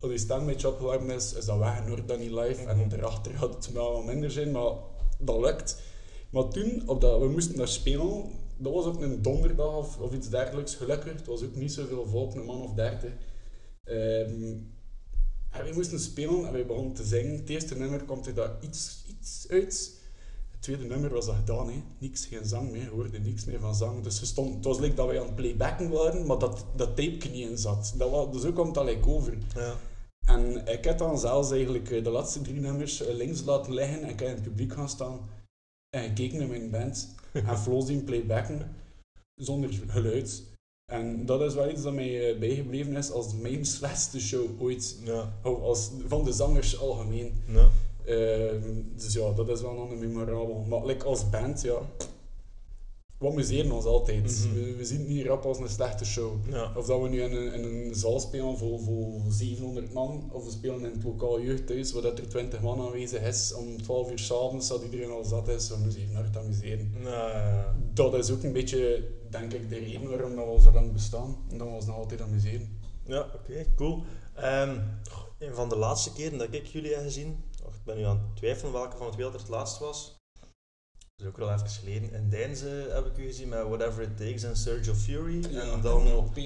Als je stem beetje opgewarmd is, is dat weg en hoort dat niet live. En Mhm. daarachter gaat het wel wat minder zijn, maar dat lukt. Maar toen, op dat, we moesten daar spelen, dat was ook een donderdag of, of iets dergelijks, gelukkig. Het was ook niet zoveel volk, een man of dertig. Ehm, en we moesten spelen en wij begonnen te zingen. Het eerste nummer komt er daar iets, iets uit. Het tweede nummer was dat gedaan, hè. niks, geen zang meer, hoorde niks meer van zang. Dus stond, het was like dat wij aan het playbacken waren, maar dat, dat tape niet in zat. Dat was, dus zo komt dat like over. Ja. En ik heb dan zelfs eigenlijk eh, de laatste drie nummers eh, links laten liggen en ik heb in het publiek gaan staan en gekeken naar mijn band en Flo's zien playbacken zonder geluid. En dat is wel iets dat mij eh, bijgebleven is als mijn slechtste show ooit. Ja. Of als, van de zangers algemeen. Ja. Ehm, dus ja, dat is wel een memorabel. Maar like, als band, ja, we amuseren ons altijd. Mhm. we, we zien het niet rap als een slechte show. Ja. Of dat we nu in een, in een zaal spelen voor, voor 700 man, of we spelen in het lokaal jeugdhuis waar dat er 20 man aanwezig is, om 12 uur s'avonds dat iedereen al zat is, we moeten even hard amuseren. Dat is ook een beetje, denk ik, de reden waarom dat we zo lang bestaan, en dat we ons nog altijd amuseren. Ja, oké, cool. Ehm, een van de laatste keren dat ik jullie heb gezien, ben nu aan het twijfelen welke van het wereld er het laatst was. Dat is ook al even geleden. In Deinze heb ik u gezien met Whatever It Takes en Surge of Fury. en dan, LP.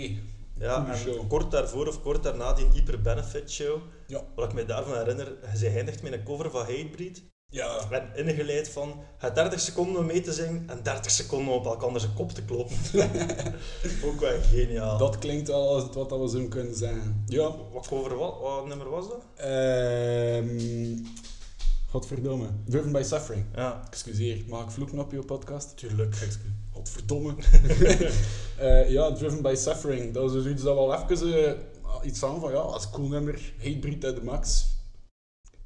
ja, en show. kort daarvoor of kort daarna die Hyper Benefit Show. Ja. Wat ik me daarvan herinner, zij eindigt met een cover van Hatebreed. Ja, En ingeleid van het 30 seconden om mee te zingen en 30 seconden om op elkaar zijn kop te kloppen. ook wel geniaal. dat klinkt wel als het wat dat we zo kunnen zeggen. Ja, Wat cover wat, wat nummer was dat? ehm godverdomme. Driven by Suffering. Ja, Excuseer, mag ik vloeken op je podcast? tuurlijk. Godverdomme. Eh, ja, Driven by Suffering. Dat is dus iets dat we al even eh, iets aan van, ja, als cool nummer. Hatebreed uit de max.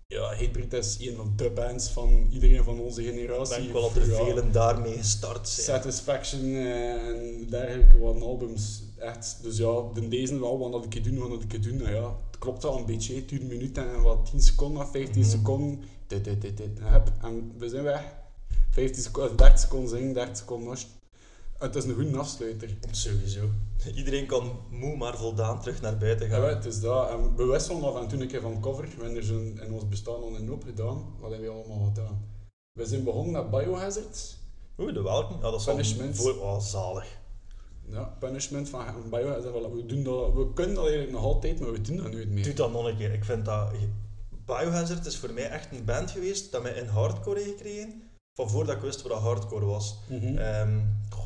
Ja, Hatebreed is een van de bands van iedereen van onze Ik generatie. denk wel dat er Ja, velen daarmee gestart zijn. Satisfaction eh, en dergelijke wat albums. Echt. Dus ja, de deze wel, wat had ik doen, wat had ik doen. Nou ja, het klopt wel een beetje. Het duurt een minuut en wat 10 seconden, 15 Mhm. seconden. Dit, dit, dit, dit. Hup, en we zijn weg. 15 seconden, 30 seconden zingen, 30 seconden los. Het is een goede afsluiter. Sowieso. Iedereen kan moe maar voldaan terug naar buiten gaan. Ja, het is dat. En we wisselen af en toe een keer van cover. We hebben er in ons bestaan al een hoop gedaan. Wat hebben we allemaal gedaan? We zijn begonnen met Biohazard. Oeh, de welke? Ja, dat is Punishment. voor... Oh, zalig. Ja, punishment van Biohazard. We, doen dat, we kunnen dat eigenlijk nog altijd, maar we doen dat nooit meer. Doe dat nog een keer. Ik vind dat... Biohazard is voor mij echt een band geweest dat mij in hardcore heeft gekregen. Van voordat ik wist wat hardcore was. Goh,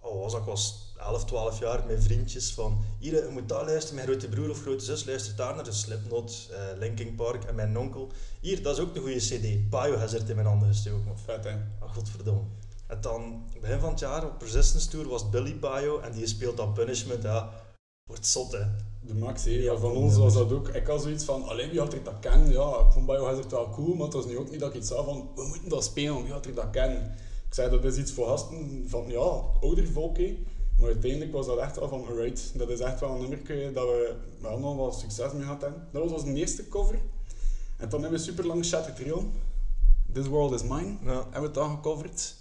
oh, was ik was 11, 12 jaar met vriendjes van hier, je moet daar luisteren, mijn grote broer of grote zus luistert daar naar de Slipknot, eh Linkin Park en mijn onkel. Hier, dat is ook de goede cd. Biohazard in mijn handen gestoken. Vet, hè? oh, godverdomme. En dan, begin van het jaar, op Resistance Tour was Billy Bio en die speelt dan Punishment, ja. Wordt zot, hè. De max, hè. Ja, van ons was dat ook. Ik had zoiets van, alleen wie had ik dat kennen? Ja, ik vond Biohazard wel cool, maar het was nu ook niet dat ik iets zei van, we moeten dat spelen, wie had ik dat kennen? Ik zei, dat is iets voor gasten van, ja, ouder volk, hè. Maar uiteindelijk was dat echt wel van, alright, dat is echt wel een nummer dat we wel nog wel succes mee hadden. Dat was onze eerste cover. En dan hebben we super lang Shattered Trail. This World Is Mine. Ja. hebben we het al gecoverd.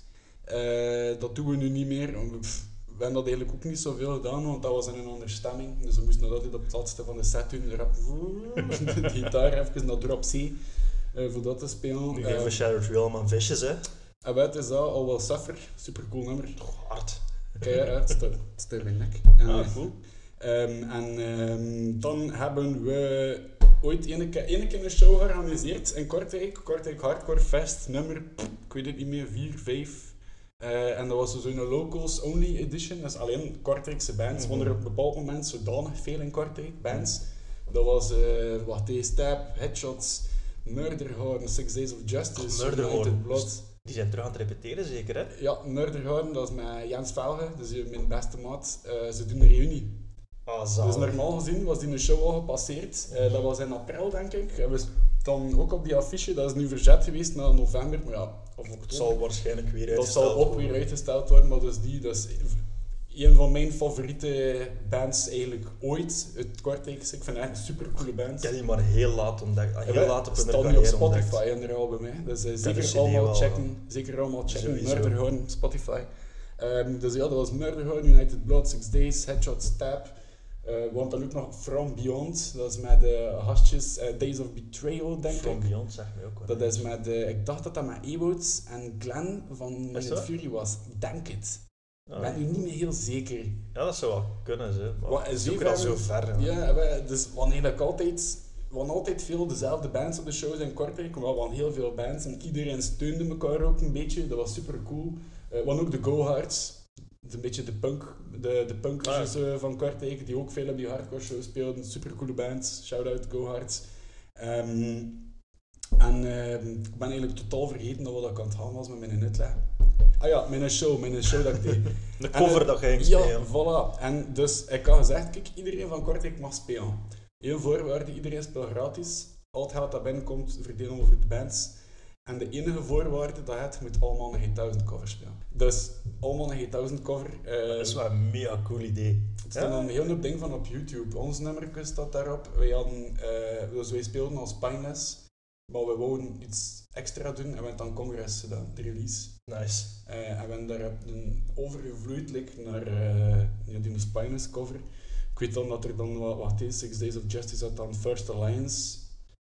Eh, dat doen we nu niet meer. Pff, We hebben dat eigenlijk ook niet zoveel gedaan, want dat was in een andere stemming. Dus we moesten dat altijd op het laatste van de set doen. Rap, de gitaar even naar drop C eh, voor dat te spelen. Nu Eh, geven we Shattered Realm maar visjes, hè. en wat is dat? Al wel Suffer, super cool nummer. Oh, hard. Kijk, ja, het staat- in mijn nek. En, Ah, cool. Ehm, en ehm, dan hebben we ooit ene keer, ene keer een show georganiseerd in Kortrijk. Kortrijk Hardcore Fest, nummer, ik weet het niet meer, 4, 5. Eh, en dat was zo'n locals only edition, is alleen Kortrijkse bands. Er op een bepaald moment zodanig veel in Kortrijk, bands. Dat was, eh wat Stab, Headshots, Murderhorn, Six Days of Justice, Murderhorn. Blood. Die zijn terug aan het repeteren, zeker, hè. Ja, Murderhorn, dat is met Jens Velge, dus mijn beste maat. Eh, ze doen een reunie. Ah. Dus normaal gezien was die een show al gepasseerd. Dat was in april, denk ik. En we dan ook op die affiche, dat is nu verzet geweest naar november, maar ja, of Het zal waarschijnlijk weer dat uitgesteld zal ook worden. weer uitgesteld worden, maar dus die, dat is een van mijn favoriete bands eigenlijk ooit. Het Kortrijks, ik vind het echt een super coole band. Ik heb die maar heel laat ontdekt. ah, Ja, Heel laat op hun op carrière ontdekt. Spotify en er album. Hè. Dus eh, heb zeker allemaal wel, checken. Zeker allemaal checken. Murderhorn, Spotify. Ehm, dus ja, dat was Murderhorn, United Blood, Six Days, Headshot Stab. Eh want dan ook nog From Beyond. Dat is met uh, Hastjes, eh, Days of Betrayal, denk From ik. Beyond zeg me ook wel. Dat is met, eh, ik dacht dat dat met Ewout en Glenn van Minute dat? Fury was. Ik denk het. Ah, Ik ben nu niet meer heel zeker. Ja, dat zou wel kunnen, ze. Maar Wat, is ook al zo ver. Ja. Wij, dus we hadden eigenlijk altijd, we hadden altijd veel dezelfde bands op de shows in Kortrijk. Maar we hadden heel veel bands en iedereen steunde elkaar ook een beetje. Dat was super cool. Eh, we hadden ook de Go Hards. Dat is een beetje de punk, de, de punkers Ah, eh, van Kortrijk, die ook veel op die hardcore shows speelden. Super coole bands. Shout out Go Hards. Ehm, en ehm, ik ben eigenlijk totaal vergeten dat we dat aan het gaan was met mijn uitleg. Ah ja, mijn show, mijn show dat ik deed. De En, cover eh, dat je ging Ja, spelen. voilà. En dus ik had gezegd, kijk, iedereen van Kortrijk mag spelen. Eén voorwaarde, iedereen speelt gratis. Al het geld dat binnenkomt, verdelen we over de bands. En de enige voorwaarde dat het, moet allemaal een G1000 cover spelen. Dus allemaal een G1000 cover. eh, Dat is wel een mega cool idee. het staat Ja. een heel hoop ding van op YouTube. Ons nummer staat daarop. Wij, hadden, eh, dus wij speelden als Pineless, maar we wouden iets extra doen en we hebben dan Congress gedaan, de release. Nice. Eh, en we hebben daar een overgevloeid like, naar ja, die Spinus cover. Ik weet dan dat er dan wat, wat is, Six Days of Justice had dan First Alliance.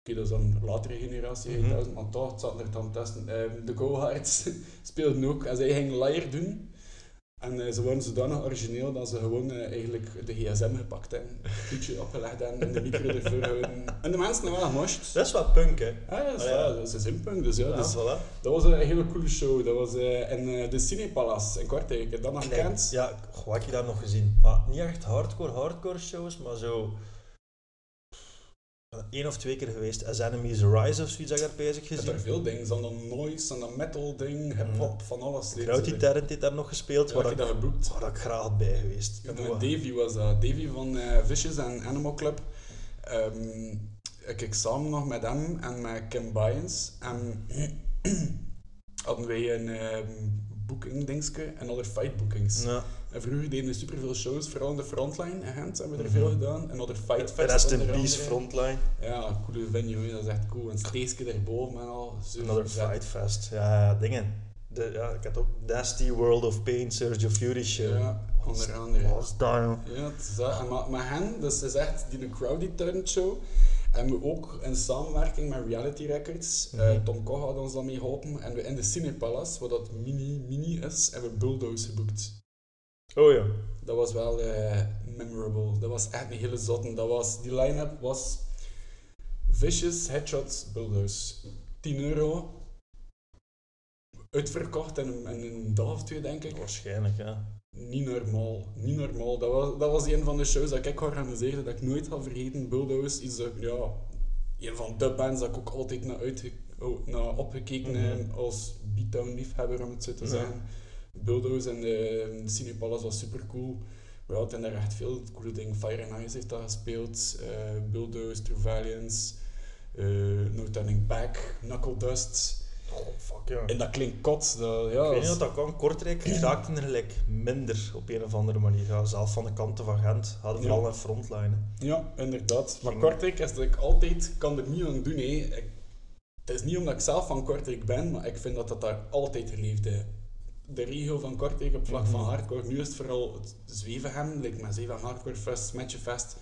Oké, dat is dan een latere generatie, Mhm. 8000, maar toch zat er dan tussen. Ehm, de Go Hards speelden ook en zij gingen Liar doen. En eh, ze waren zodanig origineel dat ze gewoon eh, eigenlijk de gsm gepakt hebben, een toetje opgelegd hebben en de micro ervoor houden. En de mensen hebben wel gemosht. Dat is wel punk, hè? Ah, ja, dat is, Ah, ja. wel- dat is een punk, dus ja. Ja, dus voilà. dat was een hele coole show. Dat was eh, in de Cinepalace in Kortrijk. Dat nog gekend? Ja, wat heb je daar nog gezien? Ah, niet echt hardcore, hardcore shows, maar zo... Eén of twee keer geweest. As Enemies Rise of zoiets heb ik daar bezig gezien. daar veel dingen. Dat noise, en dat metal ding, hip-hop, van alles. Krautie Terrent heeft daar nog gespeeld, Ja, waar, ik dat geboekt. waar ik graag had bij geweest. Ja, met. Davy was dat. Davy van eh Vicious en Animal Club. Ehm, ik ik samen nog met hem en met Kim Byens. En hadden wij een booking dingske en alle fight bookings. Ja. En vroeger deden we superveel shows, vooral in de frontline in Gent hebben we er Mhm. veel gedaan. En other fight fest. Rest in Peace. Frontline. Ja, coole venue, dat is echt cool. En steekje daarboven en al. Another. Fight Fest. Ja, dingen. De, ja, ik had ook Nasty World of Pain, Surge of Fury show. Ja, onder andere. Was? Ja, het is dat. En maar, maar hen, dus het is echt die Crowdy Turn Show. En we ook in samenwerking met Reality Records. eh, Mhm. Tom Koch had ons dan mee geholpen. En we in de Cinepalace, wat dat mini, mini is, hebben we Bulldoze geboekt. Oh ja. Dat was wel eh, memorable. Dat was echt een hele zotte. Dat was, die line-up was Vicious, Headshots, Bulldoze. 10 euro. Uitverkocht in een, in een dag of twee, denk ik. Waarschijnlijk, ja. Niet normaal. Niet normaal. Dat was, dat was een van de shows dat ik organiseerde dat ik nooit ga vergeten. Bulldoze is dat, ja, een van de bands dat ik ook altijd naar, uitge, oh, naar opgekeken Mhm. heb als beatdown liefhebber om het zo te Ja. Bulldoze en de, Cinepalace was super cool. We hadden daar echt veel coole dingen. Fire and Ice heeft dat gespeeld. eh Bulldoze, True Valiance, eh No Turning Back, Knuckle Dust. Oh, fuck ja. En dat klinkt kot. Dat, ja, ik weet niet wat dat kan. Kortrijk raakte er gelijk minder op een of andere manier. Ja, zelf van de kanten van Gent hadden Ja. vooral een frontline. Ja, inderdaad. Maar Ging- Kortrijk is dat ik altijd kan er niet aan doen. Hè. Ik, het is niet omdat ik zelf van Kortrijk ben, maar ik vind dat dat daar altijd leefde. De regio van Kortrijk op vlak van Mhm. hardcore. Nu is het vooral het Zwevenhem, like met Zeven Hardcore Fest, Smetje Fest.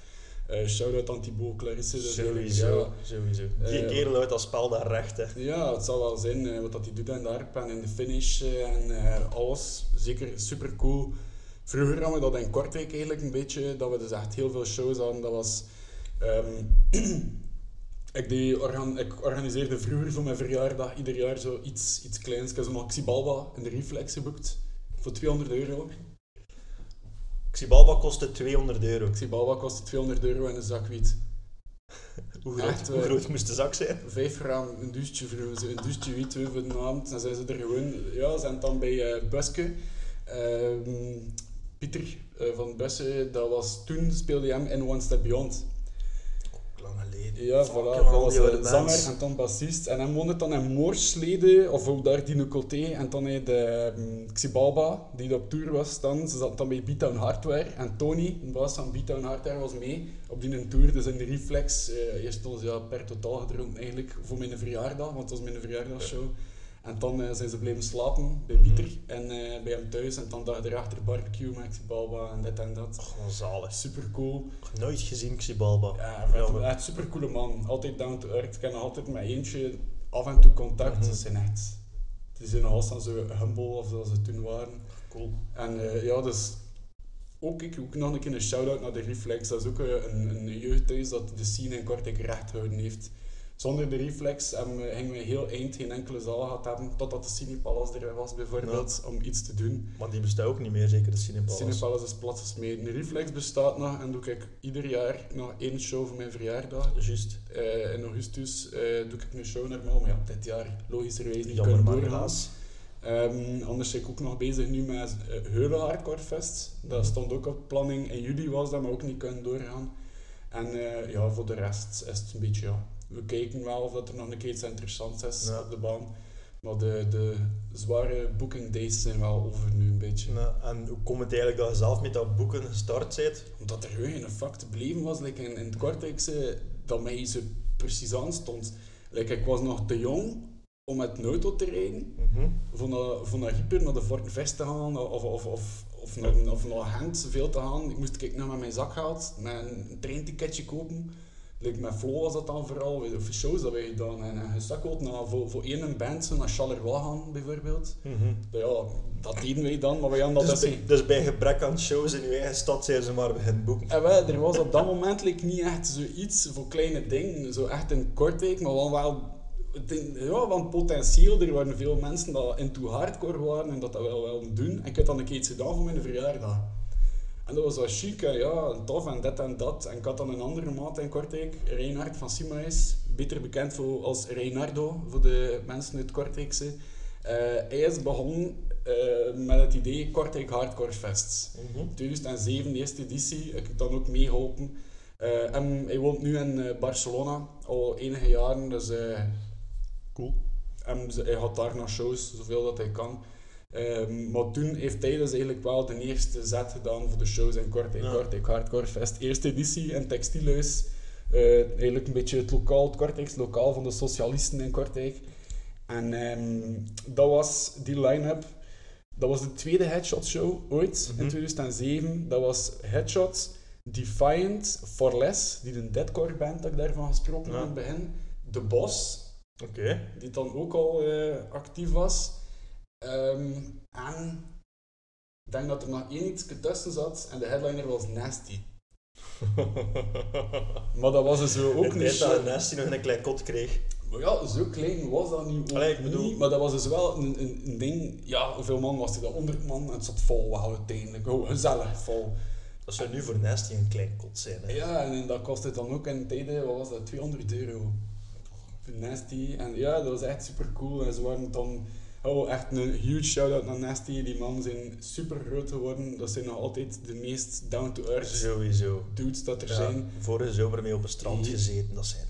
Eh Shout-out aan Thibaut Clarisse. eigenlijk, Sowieso, ja, sowieso. Die Eh, kerel uit dat spel daar recht, hè. ja, het zal wel zijn eh, wat dat hij doet in de harp en in de finish eh, en eh, alles. Zeker super cool. Vroeger hadden we dat in Kortrijk eigenlijk een beetje, dat we dus echt heel veel shows hadden. Dat was... ehm, ik, deed organ, ik organiseerde vroeger voor mijn verjaardag ieder jaar zo iets, iets kleins. Ik heb zo'n Maxi Balba in de Reflex geboekt voor 200 euro. Xibalba kostte 200 euro. Maxi Balba kostte 200 euro en een zak wiet. Hoe groot, Echt, hoe eh, groot moest de zak zijn? Vijf gram, een douche voor zo een douche wiet twee voor de avond. Dan zijn ze er gewoon, ja, ze zijn dan bij eh Buske. Ehm, Pieter eh, van Bussen, dat was, toen speelde hij hem in One Step Beyond. Lang geleden. Ja, voilà. ja, Hij al was eh, zanger en dan bassist. En hij woonde dan in Moorslede, of ook daar Dino Coté. En dan had de um, Xibalba, die op tour was dan. Ze zat dan bij Beatdown Hardware. En Tony, de baas van Beatdown Hardware, was mee op die tour. Dus in de Reflex. eh eerst ons ja, per totaal gedronken eigenlijk voor mijn verjaardag, want het was mijn verjaardagshow. En dan eh, zijn ze blijven slapen bij Mhm. Pieter en eh, bij hem thuis. En dan dag erachter barbecue met Xibalba en dit en dat. Gewoon zalig. Super cool. Nooit gezien, Xibalba. Ja. Jammer. echt super coole man. Altijd down to earth. Ik nog altijd met eentje af en toe contact. Mhm. Ze zijn echt. Die zijn nog altijd zo humble of zoals ze toen waren. Cool. En eh, ja, dus ook ik ook nog een keer een shout-out naar de Reflex. Dat is ook een, een jeugdhuis dat de scene in Kortrijk recht gehouden heeft. Zonder de Reflex um, gingen we heel eind geen enkele zaal gehad hebben, totdat de Cinepalace er was bijvoorbeeld, om iets te doen. Maar die bestaat ook niet meer, zeker de Cinepalace. Cinepalace is plat gesmeten. De Reflex bestaat nog en doe ik ieder jaar nog één show voor mijn verjaardag. Juist. Eh, in augustus eh, doe ik een show normaal, maar ja, dit jaar logischerwijs niet Jammer, kunnen doorgaan. Ehm, anders ben ik ook nog bezig nu met uh, Heulen Hardcore Fest. Dat stond ook op planning. In juli was dat, maar ook niet kunnen doorgaan. En eh, ja, voor de rest is het een beetje, ja. We kijken wel of dat er nog een keer iets interessants is Ja. op de baan. Maar de, de zware booking days zijn wel over nu een beetje. En hoe komt het eigenlijk dat je zelf met dat boeken gestart bent? Omdat er geen vak te beleven was. Like in, in het Kortrijkse, dat mij zo precies aanstond. Like, ik was nog te jong om met een auto te rijden. Mhm. van naar, van naar Ieper naar de Fortenvest te gaan of, of, of, of, naar, of naar Gent veel te gaan. Ik moest kijken naar mijn zakgeld, een treinticketje kopen. Like met Flo was dat dan vooral, of shows dat wij gedaan. En, en gesukkeld naar, voor, voor één band, zo naar Charleroi gaan bijvoorbeeld. Mhm. Ja, dat deden wij dan, maar wij hadden dat Dus, dus bij, dus bij gebrek aan shows in uw eigen stad zijn ze maar beginnen boeken. en wij, er was op dat moment like, niet echt zoiets voor kleine dingen, zo echt in Kortrijk, maar wel, wel ja, van potentieel. Er waren veel mensen die into hardcore waren en dat dat wel wel doen. En ik had dan een keer iets gedaan voor mijn verjaardag. En dat was wel chic, ja, tof en dit en dat. En ik had dan een andere maat in Kortrijk, Reinhard van Simaes, beter bekend voor, als Reinardo voor de mensen uit Kortrijkse. Eh, hij is begonnen eh, met het idee Kortrijk Hardcore Fest. Mhm. 2007, de eerste editie, ik heb dan ook meegeholpen. Eh, en hij woont nu in Barcelona al enige jaren, dus Cool. en hij had daar nog shows, zoveel dat hij kan. Ehm, maar toen heeft hij dus eigenlijk wel de eerste zet gedaan voor de shows in Kortrijk, Ja. Kortrijk Hardcore Fest. Eerste editie in Textielhuis. Eh, eigenlijk een beetje het lokaal, het Kortrijks lokaal van de socialisten in Kortrijk. En ehm, dat was die line-up. Dat was de tweede Headshot show ooit, Mhm. in 2007. Dat was Headshot, Defiant, For Less, die de deadcore band dat ik daarvan gesproken Ja. in het begin. De Boss, Oké. die dan ook al eh, actief was. Ehm, en ik denk dat er nog één iets tussen zat en de headliner was Nasty. Maar dat was dus zo ook Ik niet weet dat zo... Nasty nog een klein kot kreeg. Maar ja, zo klein was dat nu ook Allee, ik bedoel- niet. Maar dat was dus wel een, een, een ding... Ja, hoeveel man was die? Dat 100 man en het zat vol wel uiteindelijk. Oh, gezellig vol. Dat zou nu voor Nasty een klein kot zijn. Hè. Ja, en dat kostte dan ook in tijden, wat was dat, 200 euro. Voor Nasty. En ja, dat was echt super cool. En ze waren dan... Oh, echt een huge shout-out naar Nasty. Die mannen zijn super groot geworden. Dat zijn nog altijd de meest down-to-earth Sowieso. dudes dat er Ja, zijn. vorige zomer mee op het strand gezeten. Dat zijn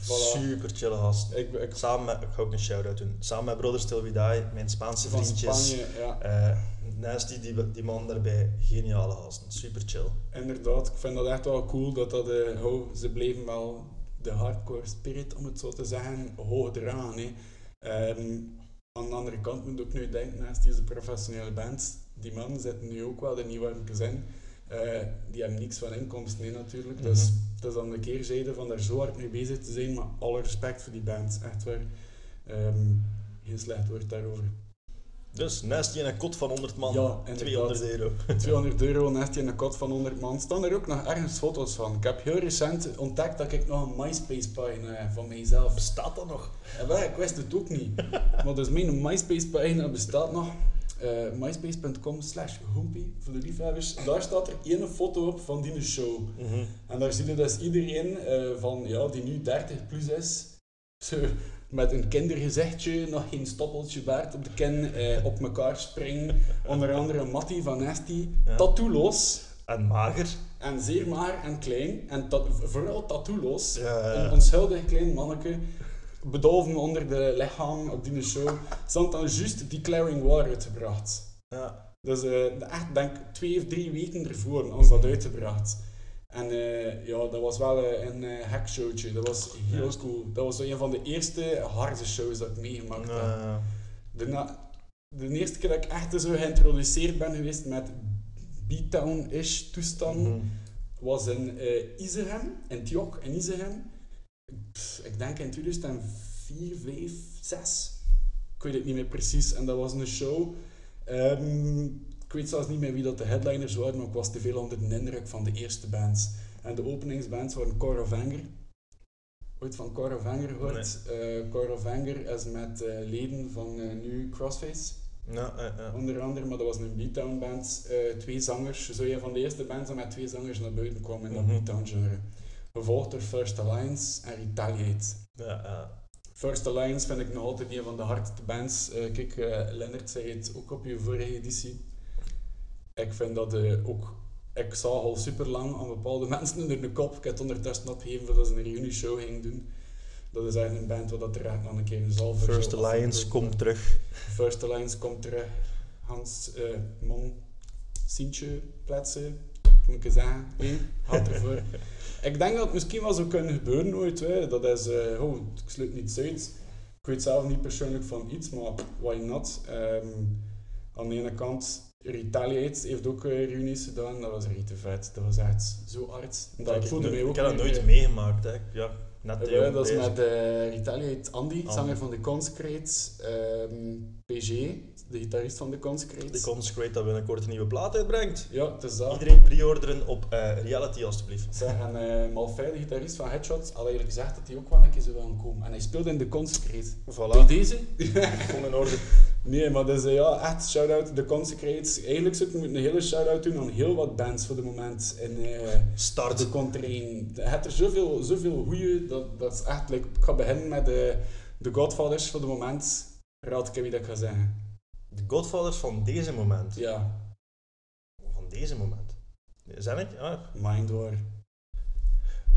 Voilà. super chille gasten. Ik, ik Samen met, ik ga ook een shout-out doen. Samen met Brothers Till We Die, mijn Spaanse van vriendjes. Spanje, ja. Eh, Nasty, die, die man daarbij, geniale gasten. Super chill. Inderdaad, ik vind dat echt wel cool dat dat, oh, ze bleven wel de hardcore spirit, om het zo te zeggen, hoog eraan. Hè. Ehm, aan de andere kant moet je ook nu denken, naast deze professionele band, die mannen zitten nu ook wel de nieuwe warmtes in. Eh, die hebben niks van inkomsten nee, natuurlijk. Dus Mhm. dat is dan de keerzijde van daar zo hard mee bezig te zijn, maar alle respect voor die band, echt waar. Ehm, geen slecht woord daarover. Dus Nasty in een kot van 100 man. Ja, inderdaad. 200 euro. 200 euro net in een kot van 100 man. Staan er ook nog ergens foto's van. Ik heb heel recent ontdekt dat ik nog een MySpace-pagina heb van mijzelf. Bestaat dat nog? Ja, wel, ik wist het ook niet. Maar dus mijn MySpace-pagina bestaat nog. Eh, myspace.com slash voor de liefhebbers. Daar staat er één foto op van die show. Mhm. En daar zie je dus iedereen eh, van, ja, die nu 30 plus is, zo met een kindergezichtje, nog geen stoppeltje baard op de kin, eh, op elkaar springen. Onder andere Matty van Nasty, Ja. tattooloos. En mager. En zeer maar en klein. En vooral tattooloos. Ja, ja. Een onschuldig klein manneke. Bedolven onder de lichaam op die show. Had dan juist Declaring War uitgebracht. Ja. Dus eh echt, denk twee of drie weken ervoor als dat uitgebracht. En eh, ja, dat was wel eh, een eh hackshowtje. Dat was heel Juist. cool. Dat was een van de eerste harde shows dat ik meegemaakt heb. Eh, De, de eerste keer dat ik echt zo geïntroduceerd ben geweest met beatdown-ish toestanden, mhm. was in Isegem, in Tjok, in Isegem. Pff, ik denk in 2004, 5, 6. Ik weet het niet meer precies. En dat was een show. Ehm, ik weet zelfs niet meer wie dat de headliners waren, maar ik was te veel onder de indruk van de eerste bands. En de openingsbands waren Core of Anger. Ooit van Core of Anger gehoord? Eh Core of Anger is met eh, leden van eh, nu Crossface. Ja, ja, ja. Onder andere, maar dat was een beatdown band. twee zangers, zo een van de eerste bands dat met twee zangers naar buiten kwam in dat Mhm. beatdown genre. Gevolgd door First Alliance en Retaliate. Ja, ja. First Alliance vind ik nog altijd een van de hardste bands. Eh, kijk, eh Lennart zei het ook op je vorige editie. Ik vind dat ook... Ik zag al super lang aan bepaalde mensen onder de kop. Ik heb het ondertussen opgegeven voordat ze een reunie-show gingen doen. Dat is eigenlijk een band waar dat er echt nog een keer een zalver First Alliance komt terug. First Alliance komt terug. Hans, eh Mon, Sintje, plaatsen. Moet ik eens zeggen? Nee, had ervoor. ik denk dat het misschien wel zou kunnen gebeuren ooit. Hè. Dat is, eh, oh, ik sluit niets uit. Ik weet zelf niet persoonlijk van iets, maar why not? Ehm, aan de ene kant, Retaliate heeft ook eh, reunies gedaan. Dat was rete vet. Dat was echt zo hard. Dat ik, voelde ik, mij ook heb dat nooit eh, meegemaakt. Hè. Ja, net ja, jong dat is met eh Retaliate Andy, Andy. zanger van The Consecrate. ehm, PG, de gitarist van The Consecrate. De Consecrate dat binnenkort een nieuwe plaat uitbrengt. ja, het is dat. Iedereen pre-orderen op eh, Reality, alstublieft. Zeg, en eh Malfay, de gitarist van Headshot, had eigenlijk gezegd dat hij ook wel een keer zou willen komen. En hij speelde in The Consecrate. Bij Voilà, deze? kom in orde. nee, maar dus ja, echt shout-out The Consecrate. Eigenlijk zou ik moeten een hele shout-out doen aan heel wat bands voor de moment in eh, Start. de contrain. Je hebt er zoveel, zoveel goeie, dat, dat is echt... Like, ik ga beginnen met de, de Godfathers voor de moment. Raad ik wie dat ik ga zeggen. De Godfathers van deze moment. Ja, Van deze moment. Zijn ik? Ah, Mindwar.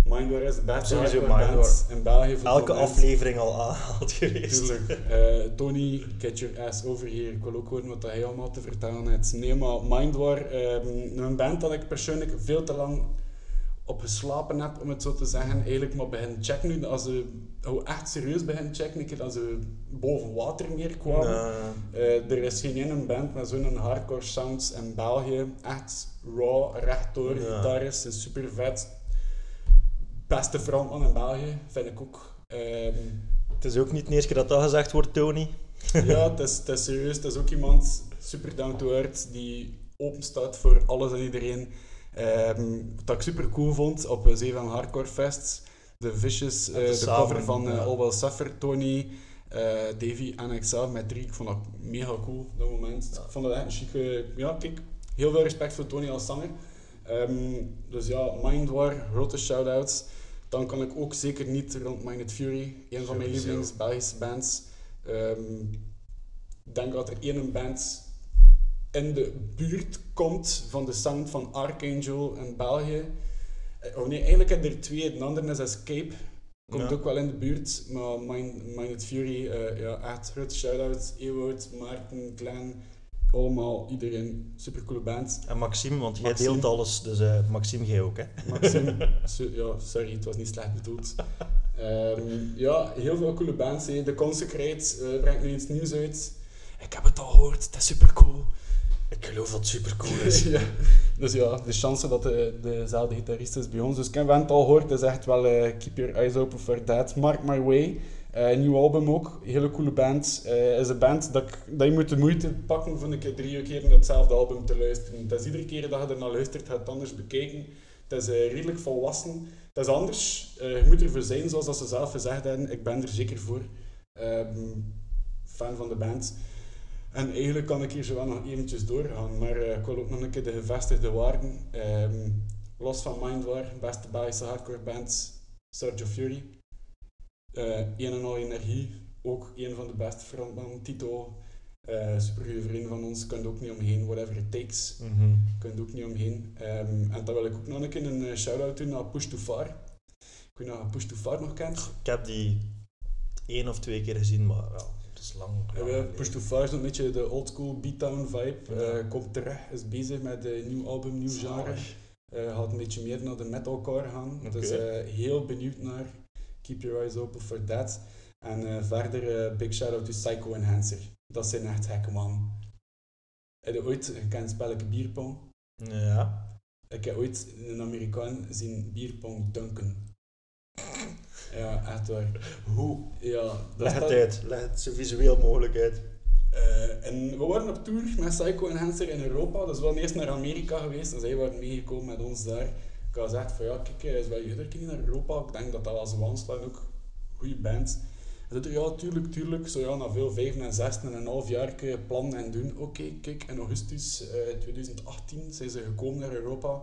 Mindwar is de beste Sowieso Mindwar. band in België voor elke aflevering al aangehaald geweest. Tuurlijk. Eh, Tony, get your ass over here. Ik wil ook horen wat hij allemaal te vertellen heeft. Nee, maar Mindwar, ehm, een band dat ik persoonlijk veel te lang op geslapen heb, om het zo te zeggen. Eigenlijk maar begin checken nu, als ze hoe echt serieus begin checken, een keer dat ze boven water meer kwamen. Eh, er is geen ene band met zo'n hardcore sounds in België. Echt raw, rechtdoor, gitarist, is super vet. Beste frontman in België, vind ik ook. Ehm, Het is ook niet de eerste keer dat dat gezegd wordt, Tony. ja, het is, het is serieus. Het is ook iemand super down to earth die open staat voor alles en iedereen. Ehm, wat ik super cool vond op een Zeven Hardcore Fest. De Vicious, eh, Met de de, samen, cover van eh. All Will Suffer, Tony, eh, Davy en ikzelf met drie. Ik vond dat mega cool op dat moment. Ja. Ik vond dat echt een chique... Ja, kijk, heel veel respect voor Tony als zanger. Ehm, dus ja, Mindwar, grote shout-outs. Dan kan ik ook zeker niet rond Minded Fury, een van mijn lievelings Belgische bands. Ik denk dat er één band in de buurt komt van de sound van Archangel in België. Eh, Oh nee, eigenlijk heb er twee. De andere is Escape. Komt Ja. ook wel in de buurt. Maar Mind, Minded Fury, eh, ja, echt grote shout-out. Ewout, Maarten, Glenn, allemaal, iedereen. Supercoole band. En Maxime, want jij Maxime. deelt alles, dus eh, Maxime jij ook, hè? Maxime, ja, sorry, het was niet slecht bedoeld. Ehm, ja, heel veel coole bands. hè. The Consecrate eh, brengt nu iets nieuws uit. Ik heb het al gehoord, het is super cool. Ik geloof dat het super cool is. ja. Dus ja, de chance dat de, dezelfde gitarist is bij ons. Dus ik heb het al gehoord, het is echt wel eh, keep your eyes open for that. Mark My Way, eh nieuw album ook, hele coole band. Eh is een band dat, ik, dat je moet de moeite pakken van een keer drie keer hetzelfde album te luisteren. Het is iedere keer dat je er naar luistert, gaat het anders bekijken. Het is eh, redelijk volwassen. Het is anders. Je moet ervoor zijn, zoals dat ze zelf gezegd hebben. Ik ben er zeker voor. Ehm, fan van de band. En eigenlijk kan ik hier zo wel nog eventjes doorgaan, maar ik wil ook nog een keer de gevestigde waarden. Ehm, los van Mindwar, beste Belgische hardcore band, Surge of Fury. Eh een en al energie, ook een van de beste frontman, Tito. eh super goede vriend van ons, kunt ook niet omheen, whatever it takes. Mhm. kunt ook niet omheen. Ehm, en dan wil ik ook nog een keer een eh, shout-out doen naar Push to Far. Ik weet niet of je Push to Far nog kent. Ik heb die één of twee keer gezien, maar ja, het is lang. Lang. Push to Far is een beetje de old school beatdown vibe. Ja. Komt terug, is bezig met een nieuw album, nieuw genre. Gaat een beetje meer naar de metalcore gaan. Oké. Dus heel benieuwd naar. Keep your eyes open for that. En eh, verder, eh, big shout out to Psycho Enhancer. Dat zijn echt gekke man. Heb je ooit gekend spelletje bierpong? Ja. Ik heb ooit een Amerikaan zien bierpong dunken. Ja, echt waar. Hoe? Ja, dat Leg het uit. Leg het zo visueel mogelijk uit. Eh, en we waren op tour met Psycho Enhancer in Europa. Dus we waren eerst naar Amerika geweest en zij waren meegekomen met ons daar. Ik had gezegd van ja, kijk, eh, is wel keer naar Europa. Ik denk dat dat wel zo aanslaat ook. Goede band. En ja, tuurlijk, tuurlijk. Zo ja, na veel vijf en zes en een half jaar je plannen en doen. Oké, kijk, in augustus eh 2018 zijn ze gekomen naar Europa.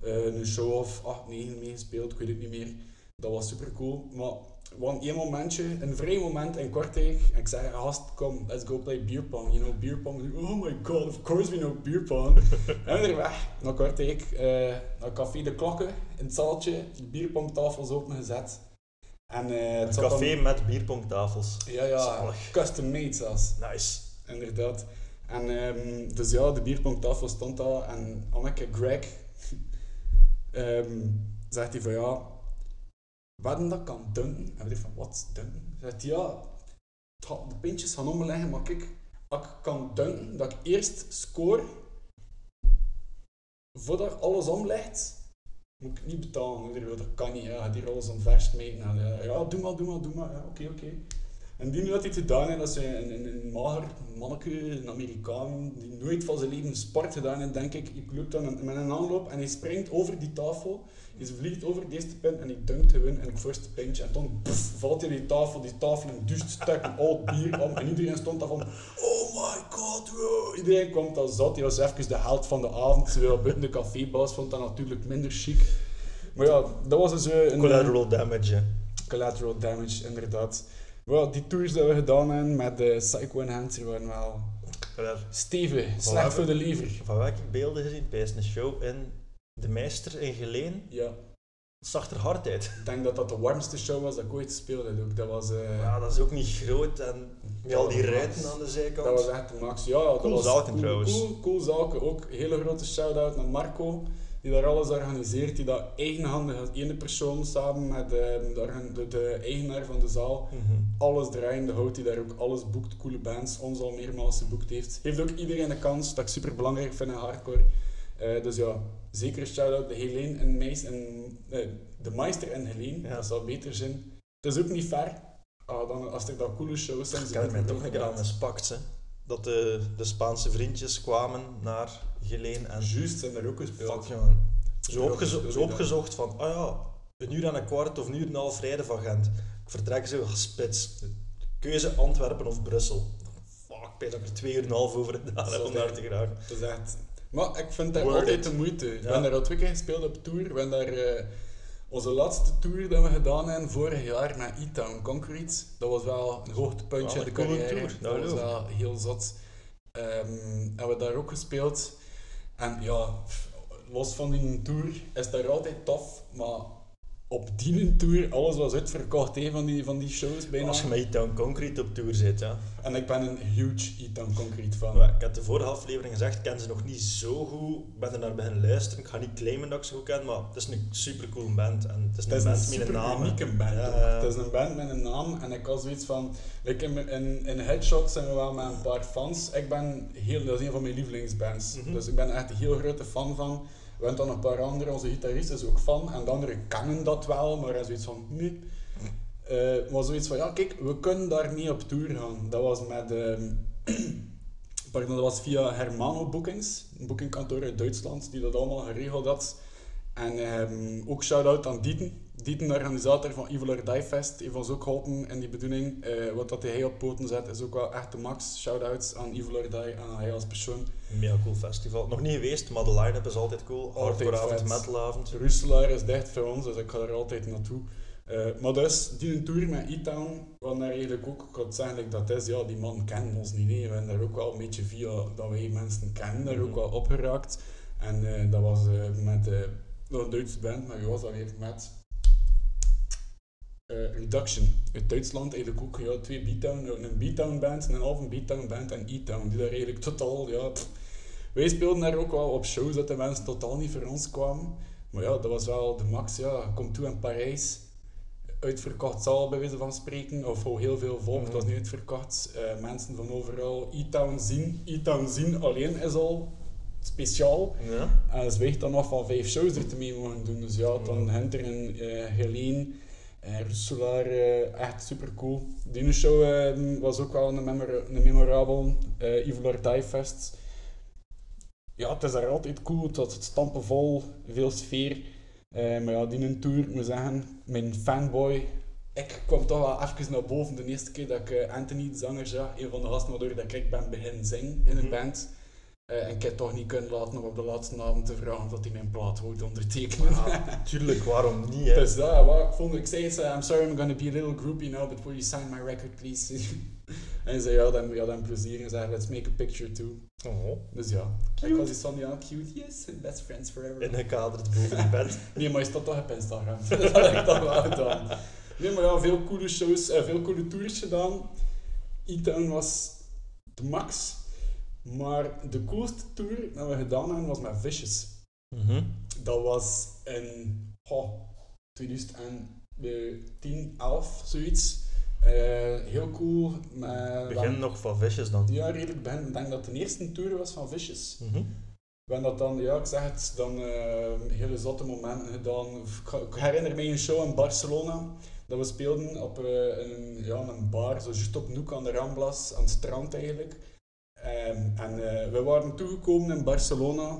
Eh, een show of 8, 9 meegespeeld, ik weet het niet meer. Dat was super cool. Maar hadden één momentje, een vrij moment in Kortrijk. En ik zei, gast, kom, let's go play beer pong. You know, beer pong. Oh my god, of course we know beer pong. en we weg naar Kortrijk, eh, naar Café de Klokken, in het zaaltje. De bierpongtafels opengezet. En, het Een café dan- met bierpongtafels. ja, ja, Zalig. custom made zelfs. Nice. Inderdaad. En ehm, dus ja, de bierpongtafel stond daar en Anneke Greg ehm, zegt hij van ja, wat dat kan dunken? En we van wat dunken? Zegt hij ja, de pintjes gaan omleggen, maar als ik kan dunken, dat ik eerst score voordat alles omlegt, moet ik niet betalen. Ik dacht, Dat kan niet, ja, hier alles omver smeten. En, ja, ja, doe maar, doe maar, doe maar. Ja, oké, oké. En die had hij gedaan, en dat is een, een, mager manneke, een Amerikaan, die nooit van zijn leven sport gedaan heeft, denk ik. Ik loop dan met een aanloop en hij springt over die tafel. Hij vliegt over de eerste pin en hij dunkt gewoon in het voorste pintje. En toen pff, valt hij die tafel, die tafel een duist stuk oud bier om. En iedereen stond daar van, oh my god, bro. Iedereen kwam daar zat, hij was even de held van de avond. Terwijl buiten de cafébaas vond dat natuurlijk minder chic. Maar ja, dat was dus eh, een... Collateral damage. hè. Collateral damage, inderdaad. Wel, die tours die we gedaan hebben met de Psycho Enhancer waren wel Voilà. slecht voor de lever. Van welke beelden gezien? Bij een show in De Meester in Geleen. Ja, Het zag er hard uit. ik denk dat dat de warmste show was dat ik ooit speelde. Ook. Dat was... eh, Ja, dat is ook niet groot en met al die ruiten aan de zijkant. Dat was echt de max. Ja, dat Cool was zaken cool, trouwens. Cool, cool zaken. Ook hele grote shout-out naar Marco, die daar alles organiseert. Die dat eigenhandig als ene persoon samen met ehm, de, de, de eigenaar van de zaal Mhm. alles draaiende houdt. Die daar ook alles boekt. Coole bands, ons al meermaals geboekt heeft. Heeft ook iedereen een kans, dat ik super belangrijk vind in hardcore. Eh, dus ja, zeker een shout-out de Helene en Meis en eh, de Meister en Helene. Ja. Dat zou beter zijn. Het is ook niet ver. Ah, dan, als er dat coole shows zijn, Ik zijn heb ze goed toch een keer aan gebeld. mispakt. Hè. Dat de, de Spaanse vriendjes kwamen naar Geleen en Juist, zijn er ook gespeeld. Fuck, jongen. Zo, opgezo- opgezocht van, ah ja, een uur en een kwart of een uur en een half rijden van Gent. Ik vertrek zo spits. Keuze Antwerpen of Brussel. Fuck, ik dat ik er twee uur en een half over gedaan heb om daar te geraken. Dat is echt... Maar ik vind dat altijd it. de moeite. We Ja. hebben daar al twee keer gespeeld op tour. We hebben daar... eh, onze laatste tour die we gedaan hebben vorig jaar met E-Town Concrete. Dat was wel een hoogtepuntje in de carrière. tour, Dat dat was ik. wel heel zot. Ehm hebben we daar ook gespeeld. En ja, los van die tour is daar altijd tof. Maar op die tour, alles was uitverkocht hè, van, die, van die shows bijna. Als je met E-Town Concrete op tour zit, ja. En ik ben een huge E-Town Concrete fan. Maar Ik had de vorige aflevering gezegd, ik ken ze nog niet zo goed. Ik ben er naar beginnen luisteren. Ik ga niet claimen dat ik ze goed ken, maar het is een super cool band. En het is een Het is een band met een naam. hè. unieke band Ja, ook. ja. Het is een band met een naam en ik had zoiets van... Like in, in, in Headshot zijn we wel met een paar fans. Ik ben heel... Dat is een van mijn lievelingsbands. Mhm. Dus ik ben echt een heel grote fan van. We hebben dan een paar andere, onze gitarist is ook fan. En de anderen kennen dat wel, maar hij is zoiets van... Nee. Eh, maar zoiets van, ja kijk, we kunnen daar niet op tour gaan. Dat was met... ehm, pardon, dat was via Hermano Bookings. Een boekingkantoor uit Duitsland, die dat allemaal geregeld had. En ehm, ook shout-out aan Dieten. Dieten, de organisator van Evil or Die Fest, heeft ons ook geholpen in die bedoeling. Eh, wat dat hij op poten zet, is ook wel echt de max. Shout-outs aan Evil or Die en aan hij als persoon. Mega cool festival. Nog niet geweest, maar de line-up is altijd cool. Hardcoreavond, metalavond. Russelaar is dicht voor ons, dus ik ga er altijd naartoe. Uh, maar dus, die tour met E-Town, wat daar eigenlijk ook, ik zeggen dat is, ja, die man kent ons niet, nee. we hebben daar ook wel een beetje via dat wij mensen kennen, daar ook mhm. wel opgeraakt. En uh, dat was met een Duitse band, maar wie was dat weer? Met Reduction uit Duitsland, eigenlijk ook ja, twee beatdown, een beatdown band, een halve beatdown band en E-Town, die daar eigenlijk totaal, ja... wij speelden daar ook wel op shows dat de mensen totaal niet voor ons kwamen. Maar ja, dat was wel de max, ja. Kom toe in Parijs, uitverkocht zaal bij wijze van spreken, of heel veel volk, het was niet uitverkocht. Uh, mensen van overal E-Town zien. E-Town zien alleen is al speciaal. Ja. En ze weegt dan nog van vijf shows er te mee mogen doen. Dus ja, dan Hunter en uh, Helene, uh, Solar, uh, echt super cool. Die show uh, was ook wel een, memor een memorabel. Evil Die Fest. Ja, het is daar altijd cool, het stampen vol, veel sfeer. Maar ja, die een tour, ik moet zeggen, mijn fanboy, ik kwam toch wel even naar boven de eerste keer dat ik Anthony, de zanger, zag. Een van de gasten waardoor dat ik ben beginnen zingen in een mm band. Uh, en ik heb toch niet kunnen laten om op de laatste avond te vragen dat hij mijn plaat wou ondertekenen. Ja, tuurlijk, waarom niet? Hè? Dus dat, wat ik vond, ik zei eens, I'm sorry I'm gonna be a little groupie now, but will you sign my record please? en hij zei, ja, dan, ja, dan plezier. En zei, let's make a picture too. Oh. Dus ja, cute. ik was iets van, ja, cute, yes, best friends forever. Ingekaderd boven je bed. nee, maar je staat toch op Instagram. dat heb ik toch wel gedaan. Nee, maar ja, veel coole shows, uh, veel coole tours gedaan. E-Town was de max. Maar de coolste tour dat we gedaan hebben was met Vicious. Mm Dat was in oh, 2010, 11, zoiets. Uh, heel cool. Uh, begin nog van Vicious dan? Ja, redelijk begin. Ik denk dat de eerste tour was van Vicious. Mm -hmm. We hebben dat dan, ja, ik zeg het, dan uh, hele zotte momenten gedaan. Ik herinner me een show in Barcelona dat we speelden op een, ja, een bar, zo juist op Noek aan de Ramblas, aan het strand eigenlijk. Um, en uh, we waren toegekomen in Barcelona.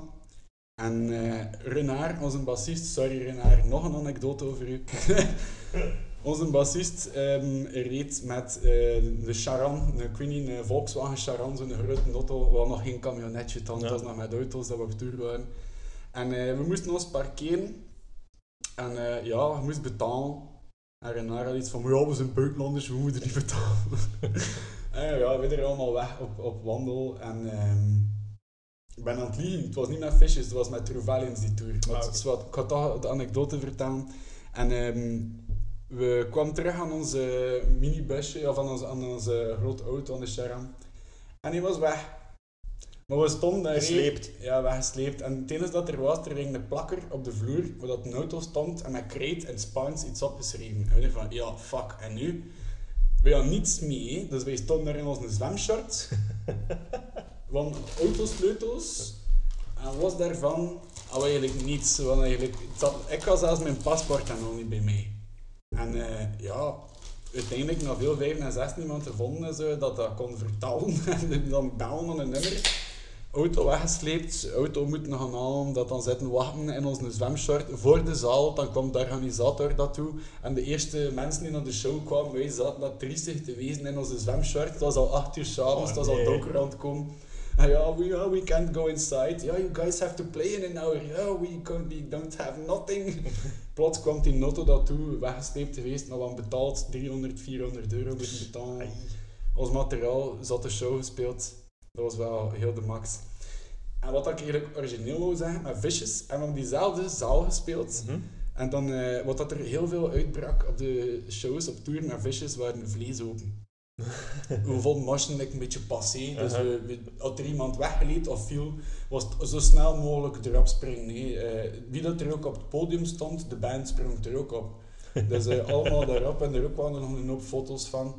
En uh, Renard, onze bassist, sorry Renard, nog een anekdote over u. onze bassist um, reed met uh, de Charan, ik weet niet, een Volkswagen Charan, zo'n grote auto, wel nog geen camionetje, dan ja. was nog met auto's dat we op tour waren. En we moesten ons parkeren. En ja, we moesten betalen. En Renard had iets van, ja, we zijn buitenlanders, we moeten niet betalen. Ja, we zijn allemaal weg op, op wandel. En um, ik ben aan het liegen. Het was niet met visjes, het was met Valiance die tour. Maar ah, ik had toch de anekdote vertellen. En um, we kwamen terug aan onze minibusje, of aan onze, aan onze grote auto, aan de Sharam. En die was weg. Maar we stonden daar... Gesleept. Ja, weggesleept. En het enige dat er was, er hing een plakker op de vloer, waar dat een auto stond, en met kreet en Spaans iets opgeschreven. En we van, ja, fuck, en nu? We hadden niets mee, dus wij stonden daar in onze zwemshort. want autosleutels. En was daarvan al eigenlijk niets. Want eigenlijk, ik had zelfs mijn paspoort en nog niet bij mij. En uh, ja, uiteindelijk na veel vijf en zes niemand gevonden zo, dat dat kon vertalen. en dan bellen aan een nummer auto weggesleept, auto moeten gaan halen, dat dan zitten wachten in onze zwemshort voor de zaal. Dan komt de organisator dat toe. En de eerste mensen die naar de show kwamen, wij zaten dat triestig te wezen in onze zwemshort. Het was al 8 uur s'avonds, oh, het was al donker aan het komen. En ja, we, yeah, we can't go inside. Ja, yeah, you guys have to play in an hour. Yeah, we, we don't have nothing. Plots kwam die notto dat toe, weggesleept geweest, maar we betaald 300, 400 euro moeten betalen. Ons materiaal zat de show gespeeld dat was wel heel de max. En wat ik eigenlijk origineel wou zeggen, met Vicious hebben we diezelfde zaal gespeeld. Mhm. En dan, uh, wat dat er heel veel uitbrak op de shows op tour met Vicious, waren de vlees open. we vonden motion een beetje passé. Dus we, we, als er iemand weggeleed of viel, was het zo snel mogelijk erop springen. Uh, wie dat er ook op het podium stond, de band sprong er ook op. Dus uh, allemaal daarop en er ook waren nog een hoop foto's van.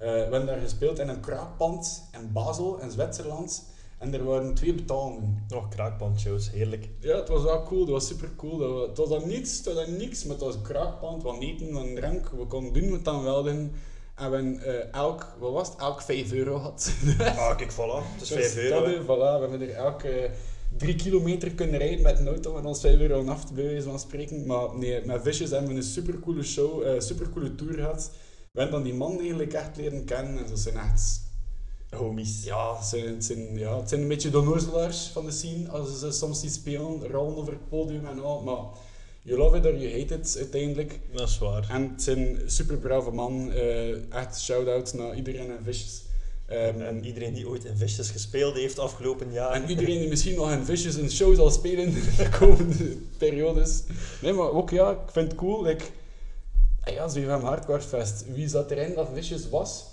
Uh, we hebben daar gespeeld in een kraakpand in Basel, in Zwitserland. En er waren twee betalingen. Oh, kraakpandshows, heerlijk. Ja, het was wel cool, dat was super cool. het was dan niets, het was dan niks, maar het was een kraakpand, wat eten, wat drank. We konden doen wat dan wel doen. En we uh, elk, wat was het, elk 5 euro had. ah, kijk, voilà, het is 5 dus euro. Dat, voilà, we hebben er elke uh, 3 kilometer kunnen rijden met een auto en ons 5 euro af te bij van spreken. Maar nee, met Vicious hebben we een super coole show, uh, super coole tour gehad we hebben dan die man eigenlijk echt leren kennen en ze zijn echt... Homies. Ja, het zijn, zijn, ja, het zijn een beetje de van de scene als ze soms die spelen, rollen over het podium en al, maar You love it or you hate it, uiteindelijk. Dat is waar. En het zijn super brave man. eh, echt shout-out naar iedereen en Vicious. Ehm, En iedereen die ooit in Vicious gespeeld heeft afgelopen jaar. en iedereen die misschien nog in Vicious een show zal spelen in de komende periodes. Nee, maar ook ja, ik vind het cool. Like, ja, ZFM Hardcore Fest. Wie zat erin dat Vicious was?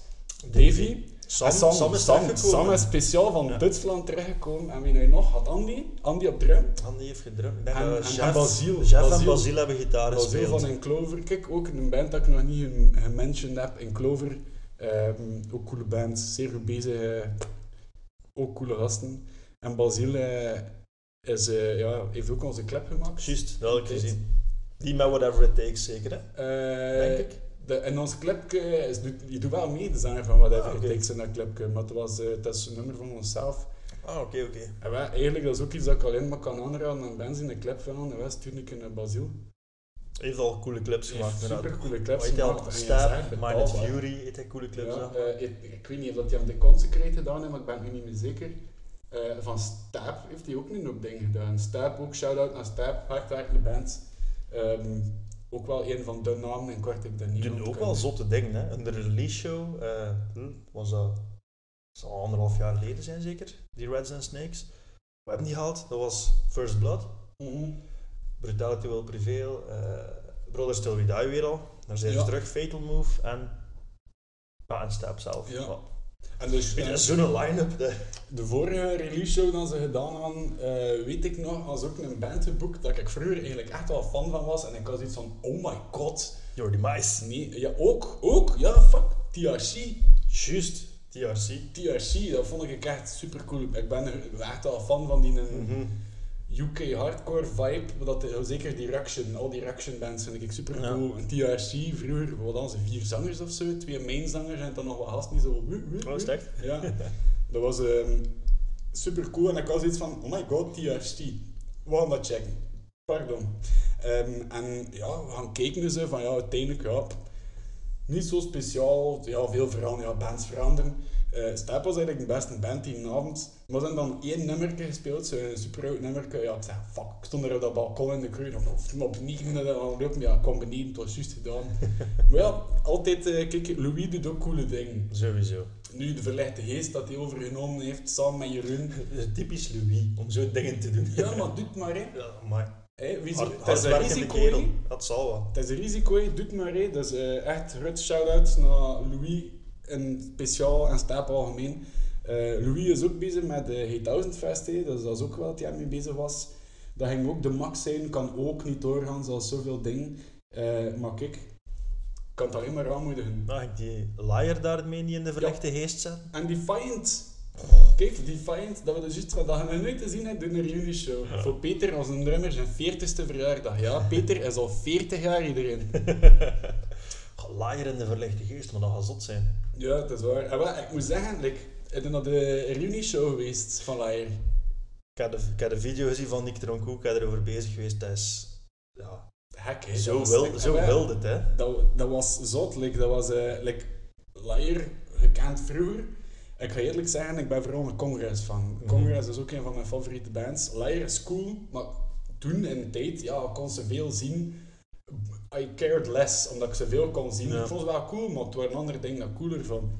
Davy. Sam, Sam, Sam, is Sam. Sam is speciaal van Ja. Duitsland teruggekomen. En wie nu nog? Had Andy? Andy op drum. Andy heeft denk En- en- Jeff, en Basile. Jeff en hebben gitaar gespeeld. van in Clover. Kijk, ook een band dat ik nog niet gem- gementiond heb. In Clover. Ehm, ook coole band. Zeer goed bezig. eh, ook coole gasten. En Basile eh, is, eh, ja, heeft ook onze clip gemaakt. Juist, dat had ik Dit. gezien. Die met Whatever It Takes, zeker hè? Eh, Denk ik. De, in onze clipje, is, je doet wel mee, de zanger van Whatever Ah, It. Takes in dat clipje. Maar het, was, eh, het is een nummer van onszelf. Ah, oké, oké. En wij, eigenlijk, dat is ook iets dat ik alleen maar kan aanraden aan bands in de clip van. En wij sturen ik naar Basil. Heeft al coole clips gemaakt. Super coole clips gemaakt. Stab, Minded betaalbaar. Fury, heet hij coole clips Ja, aan. eh, ik, ik weet niet of dat hij hem de Consecrate gedaan heeft, maar ik ben nu niet meer zeker. Eh, van Stab heeft hij ook een op ding gedaan. Stab, ook shout-out naar Stab, hardwerkende band. Ehm, ook wel een van de namen, en kort ik dat niet doen ook wel zotte dingen, hè. Een release show, eh, hm, was dat, zal anderhalf jaar geleden zijn zeker, die Reds and Snakes. We hebben die gehaald, dat was First Blood, Mhm. Brutality Will Prevail, eh Brothers Till We Die weer al, daar zijn Ja. ze terug, Fatal Move en, ja, en Stab zelf. Ja. En dus, eh, Zo'n line-up, de- De vorige release show dat ze gedaan hadden, eh, weet ik nog, als ook een band geboekt dat ik vroeger eigenlijk echt wel fan van was. En ik was iets van, oh my god. The Mice. Nee, ja, ook, ook, ja, fuck, TRC. Juist, TRC. TRC, dat vond ik echt super cool. Ik ben er echt wel fan van die Mhm. UK hardcore vibe. Dat, zeker die Reaction, al die Reaction bands vind ik super Ja. cool. En TRC, vroeger, wat dan ze, vier zangers of zo, twee main zangers en dan nog wat gasten die zo. Oh, het woe. echt? Ja, dat was ehm, super cool en ik was iets van, oh my god, TRC. We gaan dat checken. Pardon. Ehm, en ja, we gaan kijken dus hè, van ja, uiteindelijk, ja, niet zo speciaal, ja, veel veranderen, ja, bands veranderen. Eh Stap was eigenlijk de beste band die avond. Maar ze hebben dan één nummerke gespeeld, zo'n super oud nummerke. Ja, ik zei, fuck, ik stond er op dat balkon in de kruid, of maar beneden, en dan lopen, ja, ik kwam beneden, het was juist gedaan. maar ja, altijd, eh, kijk, Louis doet ook coole dingen. Sowieso. Nu de verlichte geest dat hij overgenomen heeft samen met Jeroen. Typisch Louis, om zo'n dingen te doen. Ja, maar doe het maar, hè. Ja, maar Hè, wie hard, het is een risico, dat zal wel. Het is een risico, hè. doe het maar, hè. Dus eh, echt groot shout-out naar Louis, en speciaal en Stap algemeen. Eh, Louis is ook bezig met de Hey 1000 Fest. Dus dat is ook wel wat hij mee bezig was. Dat ging ook de max zijn, kan ook niet doorgaan, zoals zoveel dingen. Eh, maar kijk, ik kan het alleen maar aanmoedigen. Mag ik die liar daarmee niet in de verlichte geest zetten? En Defiant. Kijk, Defiant, dat we dus juist dat gaan we nooit te zien hebben doen een show. Voor Peter als een drummer zijn 40ste verjaardag. Ja, Peter is al 40 jaar iedereen. Liar in de verlichte geest, maar dat gaat zot zijn. Ja, dat is waar. En wel, ik moet zeggen, like, ik ben naar de reunion show geweest van Liar. Ik heb de, ik heb de video gezien van Nick Troncoe, ik heb erover bezig geweest. Dat is ja, Hek, hè. zo, was, wil, like, zo en wel, wild het, hè. Dat, dat was zot. Like, dat was eh like, gekend vroeger. Ik ga eerlijk zeggen, ik ben vooral een Congress fan. Mhm. Congress is ook een van mijn favoriete bands. Liar is cool, maar toen in de tijd ja, kon ze veel zien. I cared less, omdat ik ze veel kon zien. Ja. Ik vond ze wel cool, maar het waren andere dingen dat cooler van.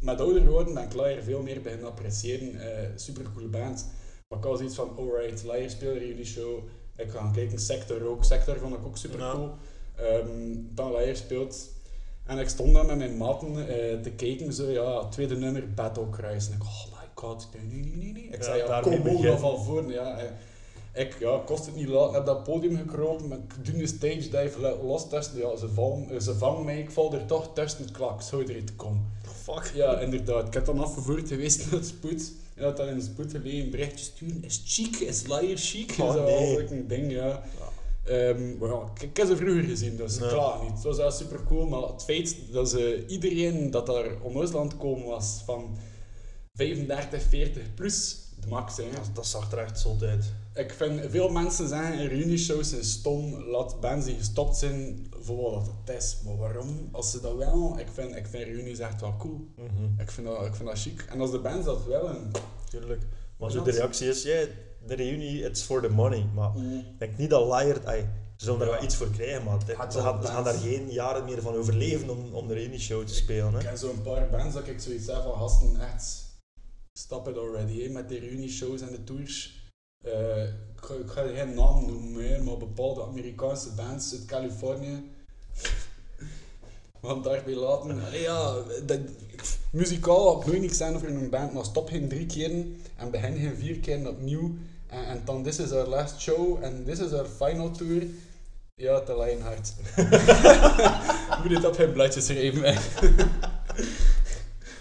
Met ouder worden ben ik Liar veel meer beginnen appreciëren. Eh super coole band. Maar ik was iets van, alright, Liar spelen jullie show. Ik ga gaan kijken, Sector ook. Sector vond ik ook super Ja. cool. Ehm, dan Liar speelt. En ik stond daar met mijn maten eh, te kijken, zo ja, tweede nummer, Battle Cries. En ik, oh my god, nee, nee, nee, nee. Ik Ja, zei, ja, kom nog van voor. Ja, eh, ik ja, kost het niet laat naar dat podium gekropen, maar ik doe een stage dive los tussen, ja, ze, vallen, eh, ze vangen mij, ik val er toch tussen klak, zou er iets komen. Fuck. Ja, inderdaad. Ik heb dan afgevoerd geweest naar het spoed. En dat dan in spoed gelegen een berichtje sturen. Is chic, is liar chic? Oh, zo nee. ik een ding, ja. Ehm, maar ja, ik, ik heb ze vroeger gezien, dus Ja. klaar niet. Het was wel super cool, maar het feit dat ze iedereen dat daar onnozel komen was van 35, 40 plus, de max. Hè. Dat, dat zag er echt zot uit. Ik vind, veel mensen zeggen reunieshows zijn stom, laat bands die gestopt zijn voor wat het is. Maar waarom? Als ze dat wel, ik vind, ik vind reunies echt wel cool. Mhm, Ik vind dat, ik vind dat chic. En als de bands dat willen... Tuurlijk. Maar zo de reactie is, ja, de reunie, it's for the money. Maar ik denk niet dat liar... Ay, Ze zullen daar Ja. wel iets voor krijgen, maar ze, wel gaan, ze gaan daar geen jaren meer van overleven om, om de reunieshow te spelen. Ik Hè. ken zo'n paar bands dat ik zoiets heb van gasten, echt, stop it already, hè, met de reunie-shows en de tours. Eh, ik, ga, ik ga geen naam noemen, hè, maar bepaalde Amerikaanse bands uit Californië. Want daarbij laten, allee, ja, dat, muzikaal had nooit niks aan over een band, maar stop geen drie keer en begin geen vier keer opnieuw. En, en dan, this is our last show en this is our final tour. Ja, te Lionheart. Moet het op geen bladje schrijven.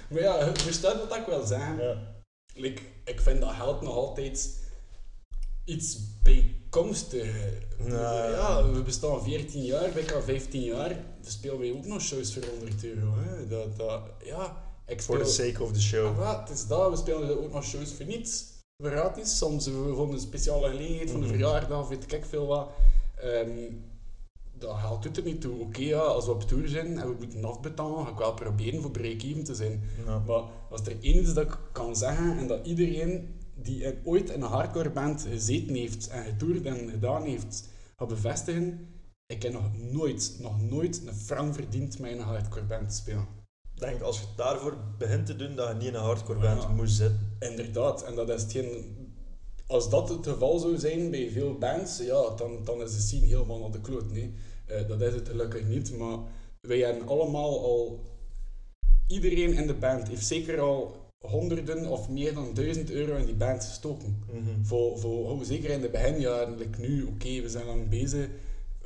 maar ja, verstaat wat ik wil zeggen. Ja. Like, ik vind dat geld nog altijd iets bijkomstig. Ja. Ja, we bestaan 14 jaar, ik al 15 jaar. We spelen wij ook nog shows voor 100 euro. Hè. Dat, dat, ja, For the sake of the show. Ah, het is dat, we spelen ook nog shows voor niets. Gratis, soms voor voor een speciale gelegenheid, van een Mhm. verjaardag of weet ik veel wat. Ehm, dat haalt doet er niet toe. Oké, ja, als we op tour zijn en we moeten afbetalen, ga ik wel proberen voor break-even te zijn. Ja. Maar als er één is dat ik kan zeggen, en dat iedereen die ooit in een hardcore band gezeten heeft en getoerd en gedaan heeft, gaat bevestigen, ik heb nog nooit, nog nooit een frank verdiend met een hardcore band te spelen. Ik denk als je het daarvoor begint te doen, dat je niet in een hardcore band Ja. moet zitten. Inderdaad, en dat is hetgeen... Als dat het geval zou zijn bij veel bands, ja, dan, dan is de scene helemaal naar de kloot. Nee. Eh, dat is het gelukkig niet, maar wij hebben allemaal al... Iedereen in de band heeft zeker al honderden of meer dan duizend euro in die band gestoken. Mhm. Voor, voor, oh, zeker in de beginjaren, like nu, oké, we zijn lang bezig,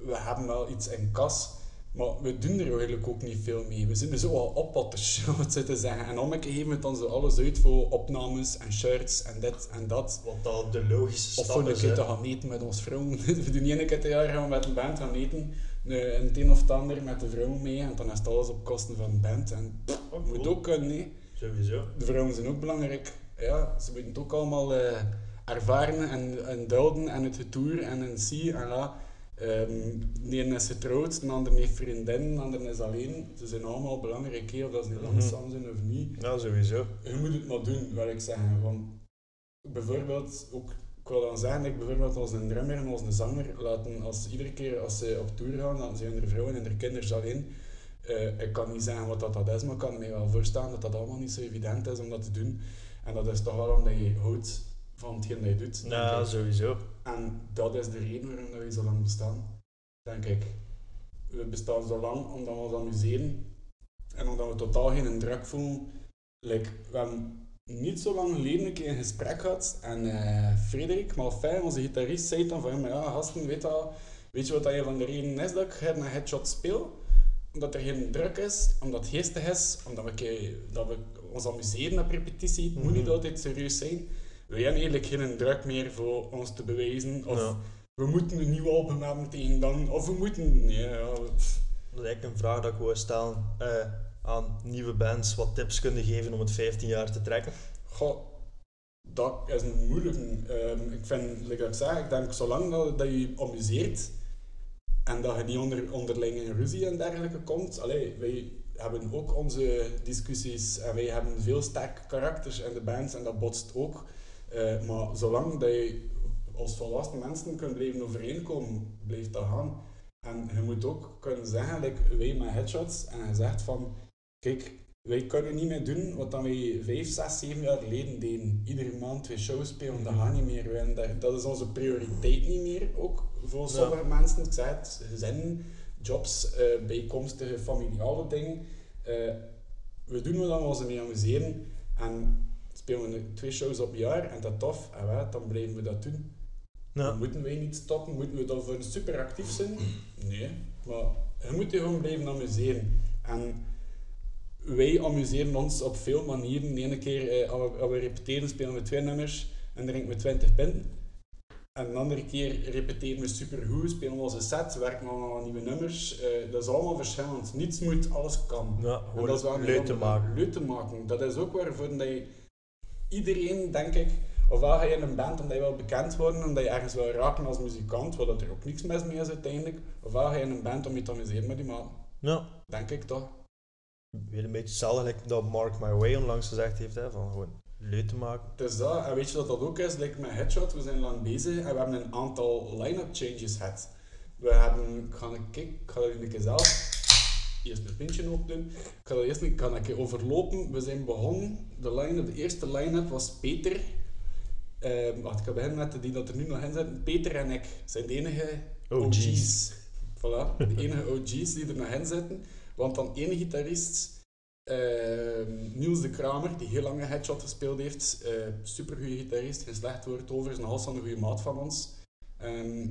we hebben wel iets in kas, maar we doen er eigenlijk ook niet veel mee. We zijn zo al oppatters, om het zo te zeggen. En om een gegeven moment dan zo alles uit voor opnames en shirts en dit en dat. Wat dat de logische Of stap voor een is. keer te gaan eten met ons vrouwen. we doen één keer per jaar gaan we met een band gaan eten. Nee, en het een of het ander met de vrouwen mee. En dan is het alles op kosten van de band. En pff, Oh, moet ook kunnen, nee. Sowieso. De vrouwen zijn ook belangrijk. Ja, ze moeten het ook allemaal eh, ervaren en, en duiden en het getoer en een zie en la. Ehm, de ene is getrouwd, de ander heeft vriendin, de ander is alleen. Ze zijn allemaal belangrijk, hè, of dat ze niet lang Mhm. samen zijn of niet. Ja, sowieso. Je moet het maar doen, wil ik zeggen. Want bijvoorbeeld, ook, ik wil dan zeggen, ik bijvoorbeeld als een drummer en als een zanger laten, als iedere keer als ze op tour gaan, dan zijn er vrouwen en er kinderen alleen. Eh, ik kan niet zeggen wat dat, dat is, maar ik kan me wel voorstellen dat dat allemaal niet zo evident is om dat te doen. En dat is toch wel omdat je houdt van hetgeen dat je doet. ik. sowieso. En dat is de reden waarom dat we zo lang bestaan, denk ik. We bestaan zo lang omdat we ons amuseren en omdat we totaal geen druk voelen. Like, we hebben niet zo lang geleden een keer een gesprek gehad en eh Frederik Malfijn, onze gitarist, zei dan van ja gasten, weet, dat, weet je wat dat een van de redenen is dat ik een headshot speel? Omdat er geen druk is, omdat het geestig is, omdat we, dat we ons amuseren op repetitie. Het moet Mhm. niet altijd serieus zijn. We hebben eigenlijk geen druk meer voor ons te bewijzen. Of Ja. we moeten een nieuw album hebben tegen dan. Of we moeten... Nee, ja. Dat is eigenlijk een vraag dat ik wou stellen eh, aan nieuwe bands. Wat tips kunnen geven om het 15 jaar te trekken? Goh, dat is een moeilijke. Ehm, ik vind, like ik ik denk zolang dat, je amuseert en dat je niet onder, onderling in ruzie en dergelijke komt. Allee, wij hebben ook onze discussies en wij hebben veel sterke karakters in de bands en dat botst ook. Eh, maar zolang dat je als volwassen mensen kunt blijven overeenkomen, blijft dat gaan. En je moet ook kunnen zeggen, like wij met headshots, en je zegt van, kijk, wij kunnen niet meer doen wat dan wij vijf, zes, zeven jaar geleden deden. Iedere maand twee shows spelen, dat gaat niet meer. Daar- Dat is onze prioriteit niet meer, ook voor sommige mensen. Ik zeg het, gezin, jobs, eh, bijkomstige familiale dingen. Eh, we doen wat we ons mee amuseren en spelen we twee shows op een jaar en dat tof. En wij, dan blijven we dat doen. Ja. Moeten wij niet stoppen? Moeten we dan voor super actief zijn? Nee, maar je moet je gewoon blijven amuseren. En wij amuseren ons op veel manieren. De ene keer, eh, als we- als we repeteren, spelen we twee nummers en drinken we 20 pint. En de andere keer repeteren we supergoed, spelen we onze set, werken we aan nieuwe nummers. Eh, dat is allemaal verschillend. Niets moet, alles kan. Ja, En dat is wel leuk een te maken. Leuk te maken. Dat is ook waarvoor dat je iedereen, denk ik, ofwel ga je in een band omdat je wel bekend wordt, omdat je ergens wil raken als muzikant, wat er ook niks mis mee is uiteindelijk, ofwel ga je in een band om je te amuseren met die man. Ja. Denk ik toch. Weer een beetje hetzelfde like dat Mark My Way onlangs gezegd heeft, hè, van gewoon leuk te maken. Het is dat. En weet je wat dat ook is? Like met Headshot, we zijn lang bezig en we hebben een aantal line-up changes gehad. We hebben, ik ga een kijk, ik ga dat een keer zelf eerst een pintje opdoen. Ik ga dat eerst een, ik ga een keer overlopen. We zijn begonnen, de, line, de eerste line-up was Peter. Ehm wacht, ik ga beginnen met de die dat er nu nog in zitten. Peter en ik zijn de enige OG's. OG's. Voilà, de enige OG's die er nog in zitten. Want dan één gitarist, Niels de Kramer, die heel lang een headshot gespeeld heeft. Uh, supergoeie gitarist, geen slecht woord over, is nogal een goede maat van ons. Ehm,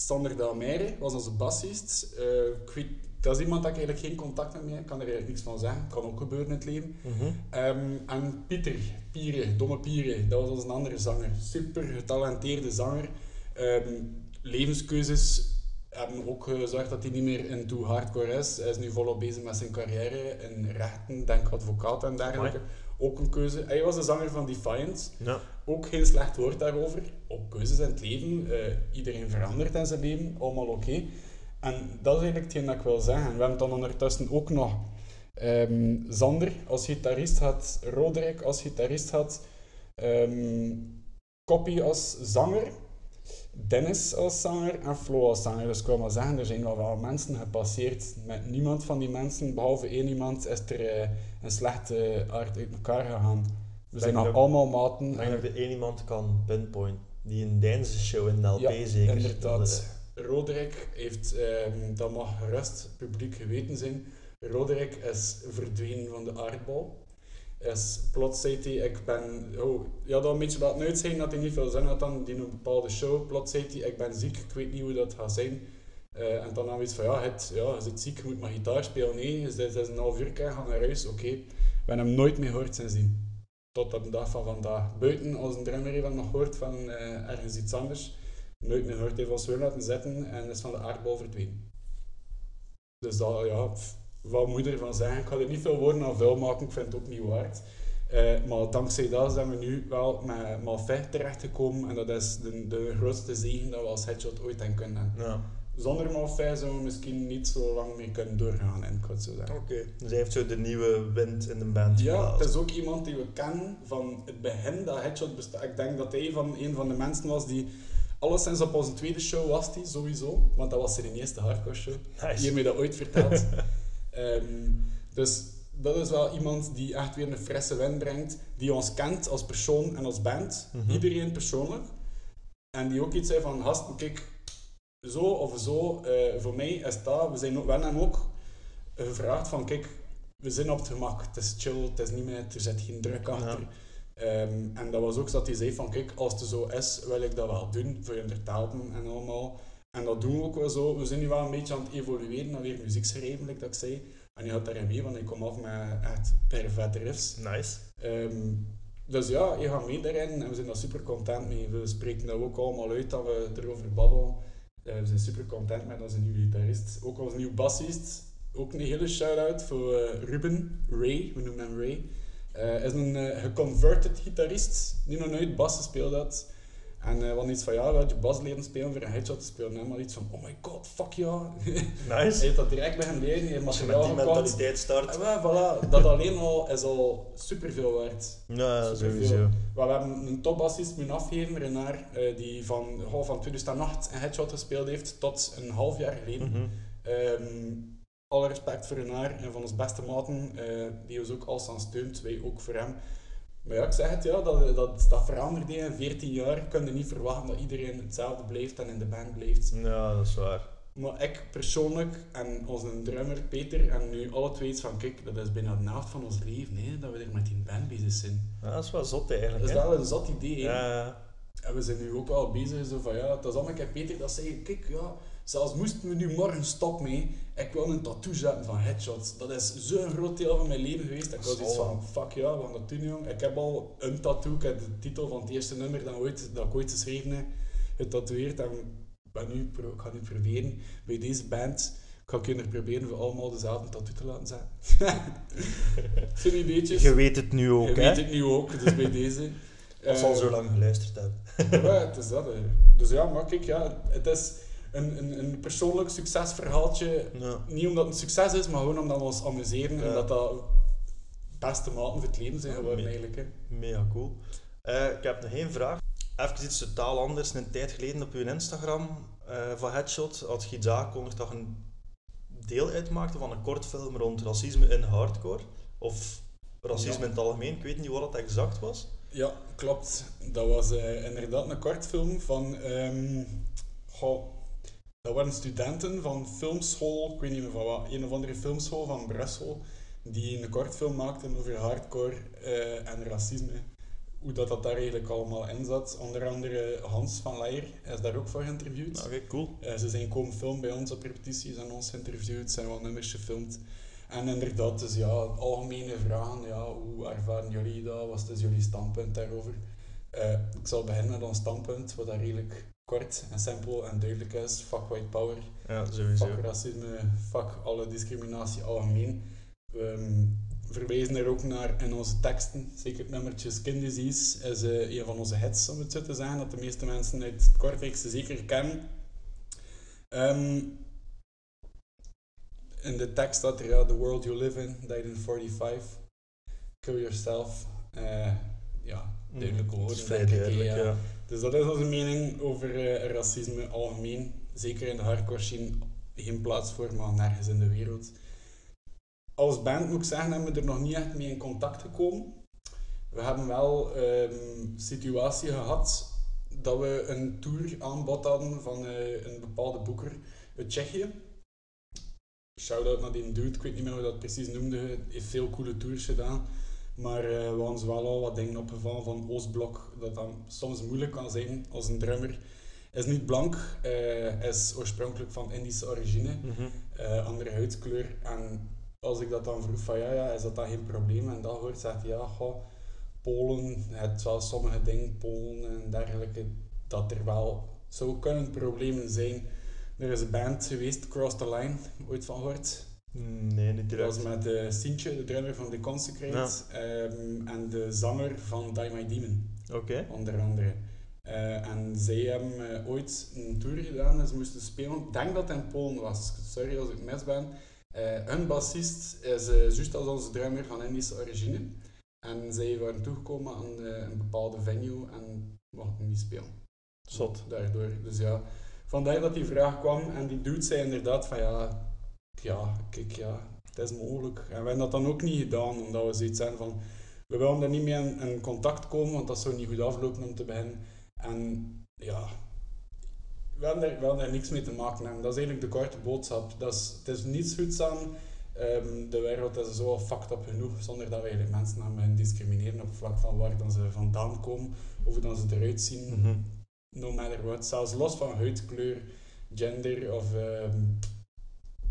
Sander Dalmeire was onze bassist. Eh, ik weet, dat is iemand dat ik eigenlijk geen contact met heb, ik kan er eigenlijk niks van zeggen. Kan ook gebeuren in het leven. Mhm. Ehm, en Pieter, Piere, Domme Piere, dat was onze andere zanger. Super getalenteerde zanger. Ehm, levenskeuzes hebben ook gezorgd dat hij niet meer in too hardcore is. Hij is nu volop bezig met zijn carrière in rechten, denk advocaat en dergelijke. Ook een keuze. Hij was de zanger van Defiant. Ja. Ook geen slecht woord daarover. Ook keuzes in het leven. Eh, iedereen verandert in zijn leven. Allemaal oké. En dat is eigenlijk hetgeen dat ik wil zeggen. We hebben dan ondertussen ook nog ehm, Zander als gitarist had, Roderick als gitarist had, ehm Koppie als zanger, Dennis als zanger en Flo als zanger. Dus ik wil maar zeggen, er zijn wel wel mensen gepasseerd. Met niemand van die mensen, behalve één iemand, is er eh, een slechte aard uit elkaar gegaan. We zijn nog allemaal maten. Ik denk dat er één iemand kan pinpoint. Die een Deinse show in de LP Ja, zeker. inderdaad. Roderick heeft, ehm, dat mag gerust publiek geweten zijn, Roderick is verdwenen van de aardbol. Is, plots zei hij, ik ben, oh, je had al een beetje laten uitzien dat hij niet veel zin had dan die een bepaalde show. Plots zei hij, ik ben ziek, ik weet niet hoe dat gaat zijn. Eh, en dan iets van, ja, het, ja, je zit ziek, moet maar gitaar spelen. Nee, is, het is een half uur, ga naar huis, oké. We hebben hem nooit meer gehoord sindsdien. Tot op de dag van vandaag. Buiten, als een drummer heeft nog gehoord van eh, ergens iets anders. Nooit meer gehoord, heeft ons weer laten zetten en is van de aardbol verdwenen. Dus dat, ja, wat moet je ervan zeggen? Ik ga er niet veel woorden aan vuil maken, ik vind het ook niet waard. Eh, maar dankzij dat zijn we nu wel met Malfait terechtgekomen en dat is de, de grootste zegen dat we als headshot ooit hebben kunnen hebben. Ja. Zonder Malfait zouden we misschien niet zo lang mee kunnen doorgaan, en ik zo zeggen. Oké. Dus hij heeft zo de nieuwe wind in de band Ja, geblazen. het is ook iemand die we kennen van het begin dat Headshot bestaat. Ik denk dat hij van een van de mensen was die alleszins op onze tweede show was, die sowieso. Want dat was zijn eerste hardcore show. Nice. Die heeft mij dat ooit verteld. Ehm, dus dat is wel iemand die echt weer een frisse wind brengt. Die ons kent als persoon en als band. Mhm. Iedereen persoonlijk. En die ook iets zei van, gast, kijk, zo of zo, eh, voor mij is dat... We, zijn ook, we hebben hem ook gevraagd van, kijk, we zijn op het gemak. Het is chill, het is niet meer, er zit geen druk achter. Ehm, en dat was ook dat hij zei van, kijk, als het zo is, wil ik dat wel doen, voor je te helpen en allemaal. En dat doen we ook wel zo. We zijn nu wel een beetje aan het evolueren naar weer muziek schrijven, like dat ik zei. En je gaat daarin mee, want ik kom af met echt perfecte riffs. Nice. Ehm, dus ja, je gaat mee daarin en we zijn daar super content mee. We spreken dat ook allemaal uit dat we erover babbelen. Eh, we zijn super content met onze nieuwe gitarist. Ook onze nieuwe bassist. Ook een hele shout-out voor eh, Ruben Ray, we noemen hem Ray. Hij is een eh, geconverted gitarist, die nog nooit bas gespeeld had. En eh wat iets van, ja, laat je bas leren spelen voor een headshot te spelen. En maar iets van, oh my god, fuck ja. hij Nice. heeft dat direct bij hem leren, hij heeft Als je met die gekocht. mentaliteit start. En wel, voilà, dat alleen al is al superveel waard. Ja, Superveel. sowieso. Maar we hebben een topbassist moeten afgeven, Renard, eh, die van, goh, van 2008 een headshot gespeeld heeft tot een half jaar geleden. Mhm. Ehm, alle respect voor Renard, een van onze beste maten, eh, die ons ook aan steunt, wij ook voor hem. Maar ja, ik zeg het, ja, dat, dat, dat verandert in 14 jaar. kun je niet verwachten dat iedereen hetzelfde blijft en in de band blijft. Ja, dat is waar. Maar ik persoonlijk en onze drummer Peter en nu alle twee iets van, kijk, dat is bijna de helft van ons leven, hè, dat we er met die band bezig zijn. Ja, dat is wel zot eigenlijk. Dat is hè? wel een zot idee, hè. Ja, ja. En we zijn nu ook wel bezig, zo van ja, het is allemaal een keer Peter dat zei, kijk ja, zelfs moesten we nu morgen stoppen mee, ik wil een tattoo zetten van headshots. Dat is zo'n groot deel van mijn leven geweest, dat ik was iets van, fuck ja, we gaan dat doen jong. Ik heb al een tattoo, ik heb de titel van het eerste nummer dat, ooit, dat ik ooit geschreven heb, getatoeëerd en ik ben nu, ik ga nu proberen, bij deze band, ik ga kunnen proberen voor allemaal dezelfde tattoo te laten zetten. Zo'n ideetjes. Je weet het nu ook, Je hè? weet het nu ook, dus bij deze. Ze al Eh, zo lang geluisterd hebben. ja, het is dat. hè. Dus ja, maar kijk, ja, het is een, een, een persoonlijk succesverhaaltje. Ja. Niet omdat het een succes is, maar gewoon omdat we ons amuseren en dat dat beste maten voor het leven zijn geworden mee- eigenlijk. Hè. Mega cool. Eh, ik heb nog één vraag. Even iets totaal anders. Een tijd geleden op uw Instagram eh, van Headshot had Giza aangekondigd dat een deel uitmaakte van een kortfilm rond racisme in hardcore. Of racisme Ja. in het algemeen. Ik weet niet wat het exact was. Ja, klopt. Dat was eh, inderdaad een kortfilm van... ehm, goh, dat waren studenten van filmschool, ik weet niet meer van wat, een of andere filmschool van Brussel, die een kortfilm maakten over hardcore eh, en racisme. Hoe dat, dat daar eigenlijk allemaal in zat. Onder andere Hans van Leijer is daar ook voor geïnterviewd. Oké, cool. Eh, ze zijn komen filmen bij ons op repetities en ons geïnterviewd, zijn wat nummers gefilmd. En inderdaad, dus ja, algemene vragen, ja, hoe ervaren jullie dat? Wat is jullie standpunt daarover? Eh, ik zal beginnen met ons standpunt, wat daar redelijk kort en simpel en duidelijk is. Fuck white power, Ja, sowieso. fuck racisme, fuck alle discriminatie algemeen. We ehm, verwijzen er ook naar in onze teksten. Zeker het nummertje Skin Disease is eh, een van onze hits, om het zo te zeggen, dat de meeste mensen uit het Kortrijkse zeker kennen. Ehm, in de tekst staat er, the world you live in, died in 45, kill yourself. Eh, ja, duidelijk Mhm, hoor. dat is vrij duidelijk, ja. ja. Dus dat is onze mening over eh, racisme algemeen. Zeker in de hardcore scene geen plaats voor, maar nergens in de wereld. Als band moet ik zeggen, hebben we er nog niet echt mee in contact gekomen. We hebben wel een situatie gehad dat we een tour aanbod hadden van eh, een bepaalde boeker uit Tsjechië. Shout-out naar die dude, ik weet niet meer hoe dat precies noemde. Hij heeft veel coole tours gedaan. Maar eh, we hadden ze wel al wat dingen opgevallen van Oostblok, dat dan soms moeilijk kan zijn als een drummer. Hij is niet blank, hij is oorspronkelijk van Indische origine, Mhm. eh, andere huidskleur. En als ik dat dan vroeg van ja, ja, is dat dan geen probleem? En dat hoort, zegt hij ja, goh, Polen, het wel sommige dingen, Polen en dergelijke, dat er wel zou kunnen problemen zijn. Er is een band geweest, Cross the Line, ooit van gehoord? Nee, niet Dat was direct. met uh, Sintje, de drummer van The Consecrate, ehm, en de zanger van Die My Demon, Oké. onder andere. Eh, en zij hebben eh, ooit een tour gedaan en ze moesten spelen. Ik denk dat het in Polen was, sorry als ik mis ben. Hun bassist is juist als onze drummer van Indische origine. En zij waren toegekomen aan een bepaalde venue en mochten niet spelen. Zot. Daardoor. Dus ja, vandaar dat die vraag kwam. En die dude zei inderdaad van ja, ja, kijk ja, het is mogelijk. En we hebben dat dan ook niet gedaan, omdat we zoiets zijn van we willen er niet mee in, contact komen, want dat zou niet goed aflopen om te beginnen. En ja, we hebben, er, we hebben er niks mee te maken hebben. Dat is eigenlijk de korte boodschap. Dat is, het is niets goeds aan. Ehm, de wereld is zo fucked up genoeg, zonder dat we eigenlijk mensen gaan discrimineren op vlak van waar dan ze vandaan komen, of hoe dan ze eruit zien Mhm. No matter what. Zelfs los van huidkleur, gender of ehm,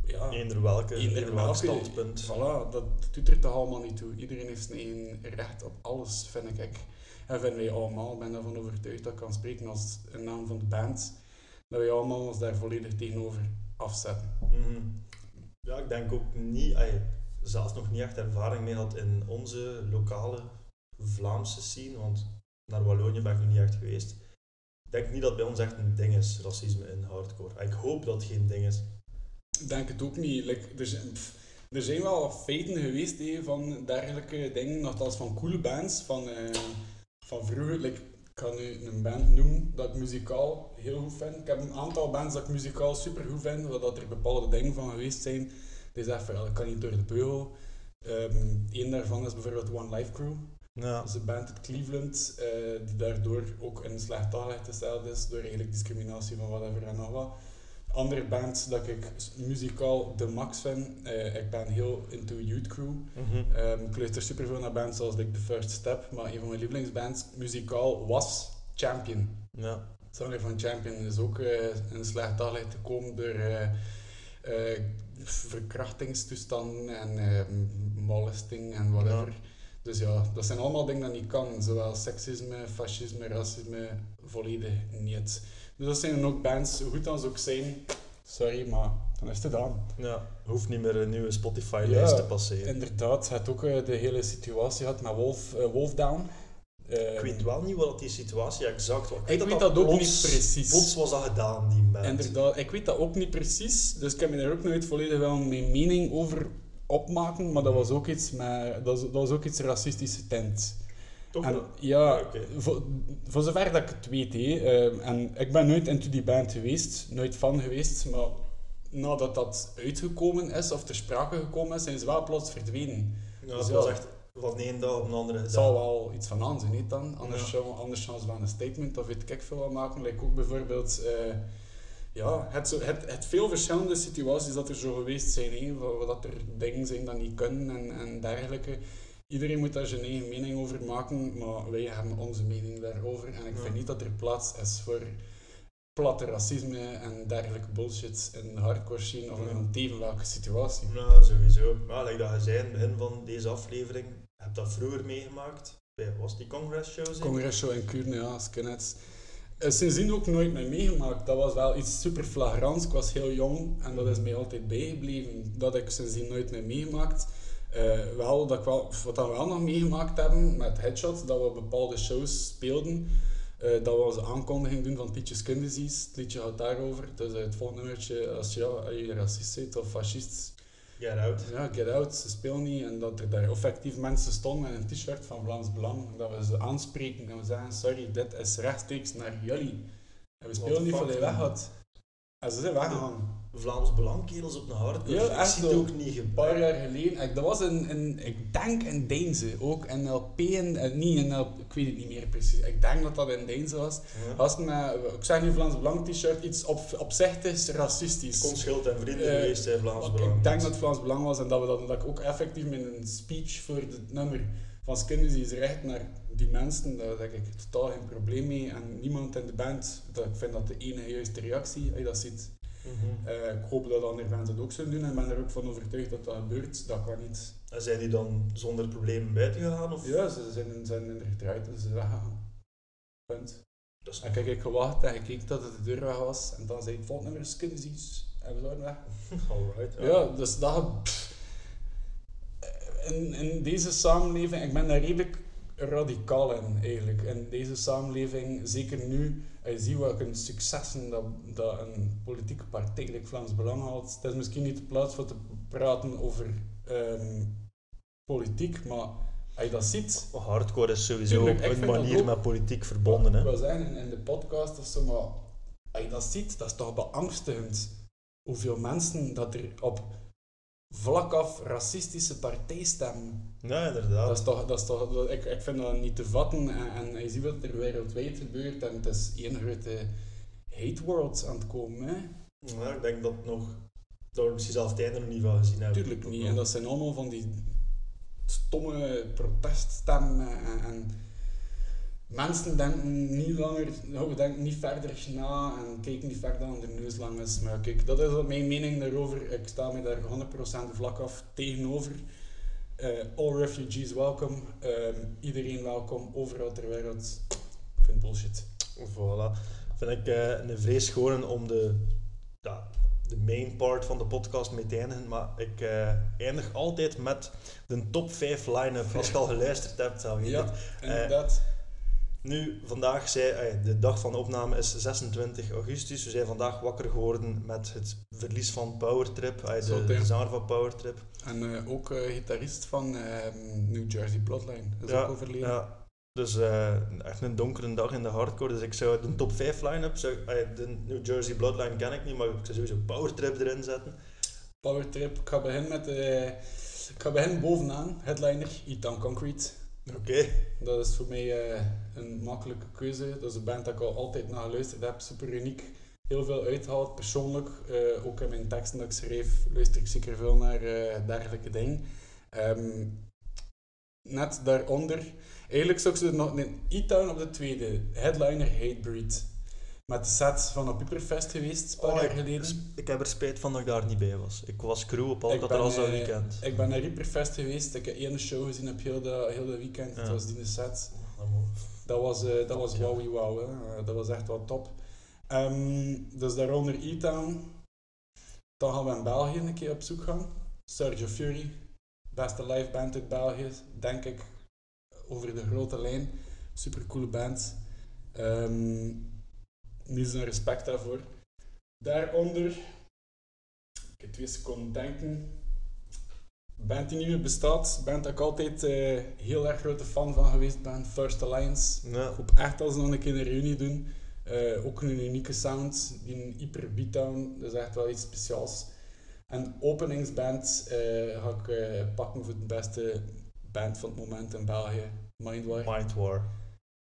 ja, Eender welke, Eender standpunt. voilà, dat doet er toch allemaal niet toe. Iedereen heeft zijn eigen recht op alles, vind ik. En vinden wij allemaal, ik ben ervan overtuigd dat ik kan spreken als een naam van de band, dat wij allemaal ons daar volledig tegenover afzetten. Mhm. Ja, ik denk ook niet, ey, zelfs nog niet echt ervaring mee had in onze lokale Vlaamse scene, want naar Wallonië ben ik nog niet echt geweest. Denk niet dat bij ons echt een ding is, racisme in hardcore. Ik hoop dat het geen ding is. Ik denk het ook niet. Er, zijn, er zijn wel feiten geweest van dergelijke dingen, nogthans van coole bands, van, eh, van vroeger. Ik ga nu een band noemen dat ik muzikaal heel goed vind. Ik heb een aantal bands dat ik muzikaal super goed vind, dat er bepaalde dingen van geweest zijn. Zeggen van ja, dat kan niet door de beugel. Eén Eén daarvan is bijvoorbeeld One Life Crew. Ja. Dat is een band uit Cleveland, eh, die daardoor ook in slechtdaligheid gesteld is, door eigenlijk discriminatie van whatever en nog wat. Andere band dat ik muzikaal de max vind, eh, ik ben heel into Youth Crew. Mhm. Ehm, ik luister superveel naar bands zoals like, The First Step, maar een van mijn lievelingsbands muzikaal was Champion. ja. De zanger van Champion is ook eh, in slechtdaligheid gekomen door verkrachtingstoestanden en molesting en whatever. Ja. Dus ja, dat zijn allemaal dingen dat niet kan. Zowel seksisme, fascisme, racisme, volledig niet. Dus dat zijn dan ook bands, hoe goed dan ze ook zijn. Sorry, maar dan is het gedaan. ja. Hoeft niet meer een nieuwe Spotify-lijst Ja, te passeren. Inderdaad, het ook eh, de hele situatie gehad met Wolf, eh, Wolfdown. Eh, Ik weet wel niet wat die situatie exact was. Ik weet dat ook plots- niet precies. Plots was dat gedaan, die band. Inderdaad, ik weet dat ook niet precies, dus ik heb me daar ook nooit volledig wel mijn mening over opmaken, maar dat was ook iets, met, dat was, dat was ook iets racistische tent. Toch En, ja, Oké. voor, voor zover dat ik het weet. hè, ehm, en ik ben nooit into die band geweest, nooit fan geweest, maar nadat dat uitgekomen is of ter sprake gekomen is, zijn ze wel plots verdwenen. Ja, Dus het ja. was echt van de ene dag op de andere Het gedaan. zal wel iets van aan zijn, niet dan? Anders, Ja. zou, anders gaan ze wel een statement of weet ik veel wat maken. Like ook bijvoorbeeld, eh, ja, het, zo- het, het veel verschillende situaties dat er zo geweest zijn, hè, dat er dingen zijn dat niet kunnen en, en dergelijke. Iedereen moet daar zijn eigen mening over maken, maar wij hebben onze mening daarover. En ik Ja. vind niet dat er plaats is voor platte racisme en dergelijke bullshit in de hardcore scene of in een teven welke situatie. Ja, sowieso. Maar like dat je zei in het begin van deze aflevering, je hebt dat vroeger meegemaakt. Bij, was die Congress Show? zeker? Congresso en Kuurne, ja, skinheads. Eh, sindsdien ook nooit meer meegemaakt. Dat was wel iets super flagrants. Ik was heel jong en dat is mij altijd bijgebleven. Dat ik sindsdien nooit meer meegemaakt. Eh, wel, dat ik wel, wat we wel nog meegemaakt hebben met Headshot, dat we bepaalde shows speelden. eh, dat we onze aankondiging doen van Teachers Skin Disease. Het liedje gaat daarover. Dus het volgende nummertje, als je, als je racist bent of fascist, Get out. ja, get out, ze spelen niet. En dat er daar effectief mensen stonden met een t-shirt van Vlaams Belang. Dat we ze aanspreken en we zeggen, sorry, dit is rechtstreeks naar jullie. En we spelen niet voor man? weg En ze zijn weggegaan. Vlaams Belangkerels op een hardcore. Ja, ik zie het ook niet Een paar jaar geleden, ik- dat was in, in ik denk in Deinze ook, in LP, en, eh, niet LP, ik weet het niet meer precies. Ik denk dat dat in Deinze was. Ja. Met, ik zeg nu Vlaams Belang t-shirt, iets op, opzichtigs racistisch. Kon schild en vrienden Eh, geweest zijn Vlaams Belang. Ik denk dat het Vlaams Belang was en dat, we dat, dat ik ook effectief met een speech voor het nummer van Skindies recht naar die mensen, daar heb ik totaal geen probleem mee. En niemand in de band, dat, ik vind dat de enige juiste reactie, als je dat ziet. Mhm. Eh, ik hoop dat andere bands het ook zullen doen en ben er ook van overtuigd dat dat gebeurt. Dat kan niet. En zijn die dan zonder problemen buiten gegaan? Of? Ja, ze zijn, zijn in de gedraaid en ze zijn weggegaan. Punt. Dat is En kijk, ik gewacht en gekeken dat het de deur weg was en dan zei het volgende nummer Skindies en we waren weg. Alright. Ja, dus dat... pff, in, in deze samenleving, ik ben daar redelijk radicaal in eigenlijk. In deze samenleving, zeker nu, als je ziet welke successen dat, dat een politieke partij like Vlaams Belang haalt. Het is misschien niet de plaats voor te praten over ehm, politiek, maar als je dat ziet... Hardcore is sowieso Tuurlijk, ik een manier ook. met politiek verbonden. Ik Hè? wil zeggen, in, in de podcast of zo, maar als je dat ziet, dat is toch beangstigend. Hoeveel mensen dat er op vlak af racistische partij stemmen. Ja, inderdaad. Dat is toch, dat is toch, ik, ik vind dat niet te vatten. En, en je ziet wat er wereldwijd gebeurt. En het is één grote hate world aan het komen. Hè? Ja, ik denk dat nog, dat we misschien zelf het einde nog niet van gezien hebben. Tuurlijk niet. En dat zijn allemaal van die stomme proteststemmen. En, en mensen denken niet langer, nou, denken niet verder na en kijken niet verder dan de neus lang is. Maar kijk, dat is wat mijn mening daarover. Ik sta me daar 100% vlak af tegenover. Eh, all refugees welcome. Ehm, iedereen welkom, overal ter wereld. Ik vind bullshit. Voilà. Vind ik eh, een vrees gewoon om de, ja, de main part van de podcast mee te eindigen. Maar ik eh, eindig altijd met de top 5 line-up. Als je al geluisterd hebt, dan weet je Ja, het. inderdaad. Nu, vandaag zei, de dag van de opname is 26 augustus. We zijn vandaag wakker geworden met het verlies van Powertrip, de, de zanger van Powertrip. En eh, ook eh, gitarist van ehm, New Jersey Bloodline. Dat is Ja, ook overleden. Ja, dus eh, echt een donkere dag in de hardcore. Dus ik zou de top 5 line-up, zou, de New Jersey Bloodline ken ik niet, maar ik zou sowieso Powertrip erin zetten. Powertrip. Ik ga beginnen met ik ga beginnen bovenaan. Headliner, Eat Down Concrete. Oké. Dat is voor mij eh, een makkelijke keuze. Dat is een band dat ik al altijd naar geluisterd heb. Super uniek. Heel veel uitgehaald, persoonlijk. Eh, ook in mijn teksten dat ik schreef, luister ik zeker veel naar eh, dergelijke dingen. Ehm, net daaronder, eigenlijk zou ik ze nog een E-Town op de tweede. Headliner Hatebreed. Met de set van op Piperfest geweest, een paar Oh, jaar ik, geleden. ik heb er spijt van dat ik daar niet bij was. Ik was crew op Ik Alcatraz ben, dat eh, weekend. Ik ben naar Reaperfest geweest. Ik heb één show gezien op heel dat heel dat weekend. Ja. Was die set. Dat was, eh dat was wowie wow. Hè. Eh, dat was echt wel top. Ehm, dus daaronder E-Town. Dan gaan we in België een keer op zoek gaan. Sergio Fury. Beste live band uit België, denk ik. Over de grote lijn. Super coole band. Ehm niet zo'n respect daarvoor. Daaronder. Ik heb twee seconden denken. band die meer bestaat, band dat ik altijd uh, heel erg grote fan van geweest ben, First Alliance. Ja. Ik hoop echt als ze nog een keer een reunie doen. Uh, ook een unieke sound, die een hyper beatdown, dat is echt wel iets speciaals. En openingsband uh, ga ik pakken voor de beste band van het moment in België, Mindwar. Mindwar.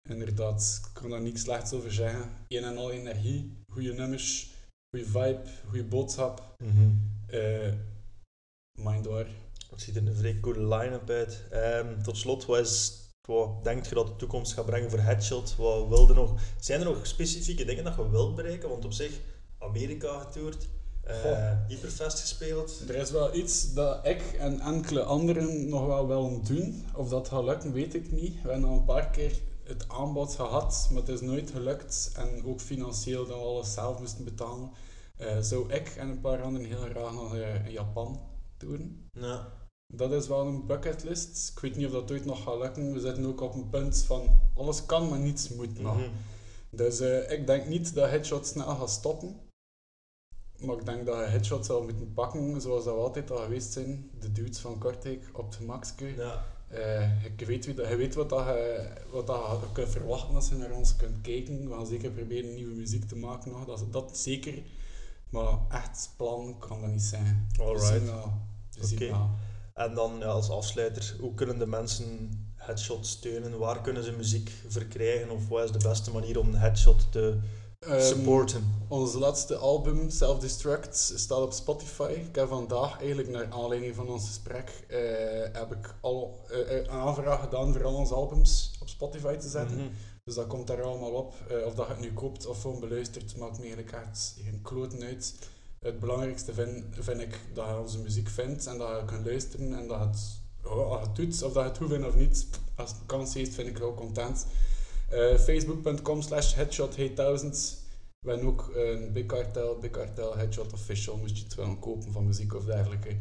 Inderdaad, ik kan daar niks slechts over zeggen. Een en al energie, goede nummers, goede vibe, goede boodschap. Mm -hmm. Mindwar. Het ziet er een vrij coole line-up uit. Um, tot slot, wat, is, wat denk je dat de toekomst gaat brengen voor Headshot? Wat wilde nog, zijn er nog specifieke dingen dat je wilt bereiken? Want op zich, Amerika getoerd, uh, Hyperfest gespeeld. Er is wel iets dat ik en enkele anderen nog wel willen doen. Of dat gaat lukken, weet ik niet. We hebben al een paar keer het aanbod gehad, maar het is nooit gelukt. En ook financieel dat we alles zelf moesten betalen. Uh, zou ik en een paar anderen heel graag nog uh, in Japan. Ja. Dat is wel een bucketlist. Ik weet niet of dat ooit nog gaat lukken. We zitten ook op een punt van alles kan, maar niets moet nog. Mm -hmm. Dus uh, ik denk niet dat Headshot snel gaat stoppen. Maar ik denk dat je Headshot zal moeten pakken zoals dat we altijd al geweest zijn. De dudes van Kortrijk op het gemakske. Ja. Uh, je, weet je weet wat, dat je, wat dat je kunt verwachten als je naar ons kunt kijken. We gaan zeker proberen nieuwe muziek te maken nog. Dat, dat zeker. Maar echt plan kan dat niet zijn. Alright. Oké. Okay. En dan ja, als afsluiter, hoe kunnen de mensen Headshot steunen? Waar kunnen ze muziek verkrijgen? Of wat is de beste manier om Headshot te um, supporten? Ons laatste album, Self Destruct, staat op Spotify. Ik heb vandaag, eigenlijk naar aanleiding van ons gesprek, uh, heb ik al uh, een aanvraag gedaan voor al onze albums op Spotify te zetten. Mm -hmm. Dus dat komt daar allemaal op. Uh, of dat je het nu koopt of gewoon beluistert, maakt me eigenlijk echt geen kloten uit het belangrijkste vind, vind ik dat je onze muziek vindt en dat je kunt luisteren en dat het, oh, als je het doet, of dat je het goed vindt of niet, als het kans heeft, vind ik wel content. Uh, Facebook.com slash headshot8000 We hebben ook een Big Cartel, Big Cartel Headshot Official, moest je het willen kopen van muziek of dergelijke.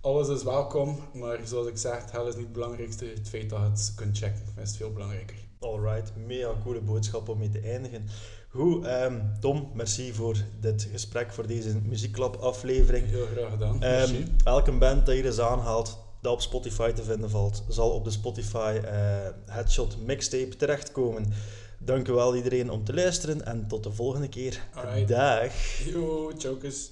Alles is welkom, maar zoals ik zeg, het is niet het belangrijkste. Het feit dat je het kunt checken is veel belangrijker. Alright, mega coole boodschap om mee te eindigen. Goed, um, Tom, merci voor dit gesprek, voor deze Muziekklap aflevering. Heel graag gedaan. Um, elke band dat hier is aanhaalt, dat op Spotify te vinden valt, zal op de Spotify uh, Headshot Mixtape terechtkomen. Dank u wel iedereen om te luisteren en tot de volgende keer. Alright. Dag. Yo, chokers.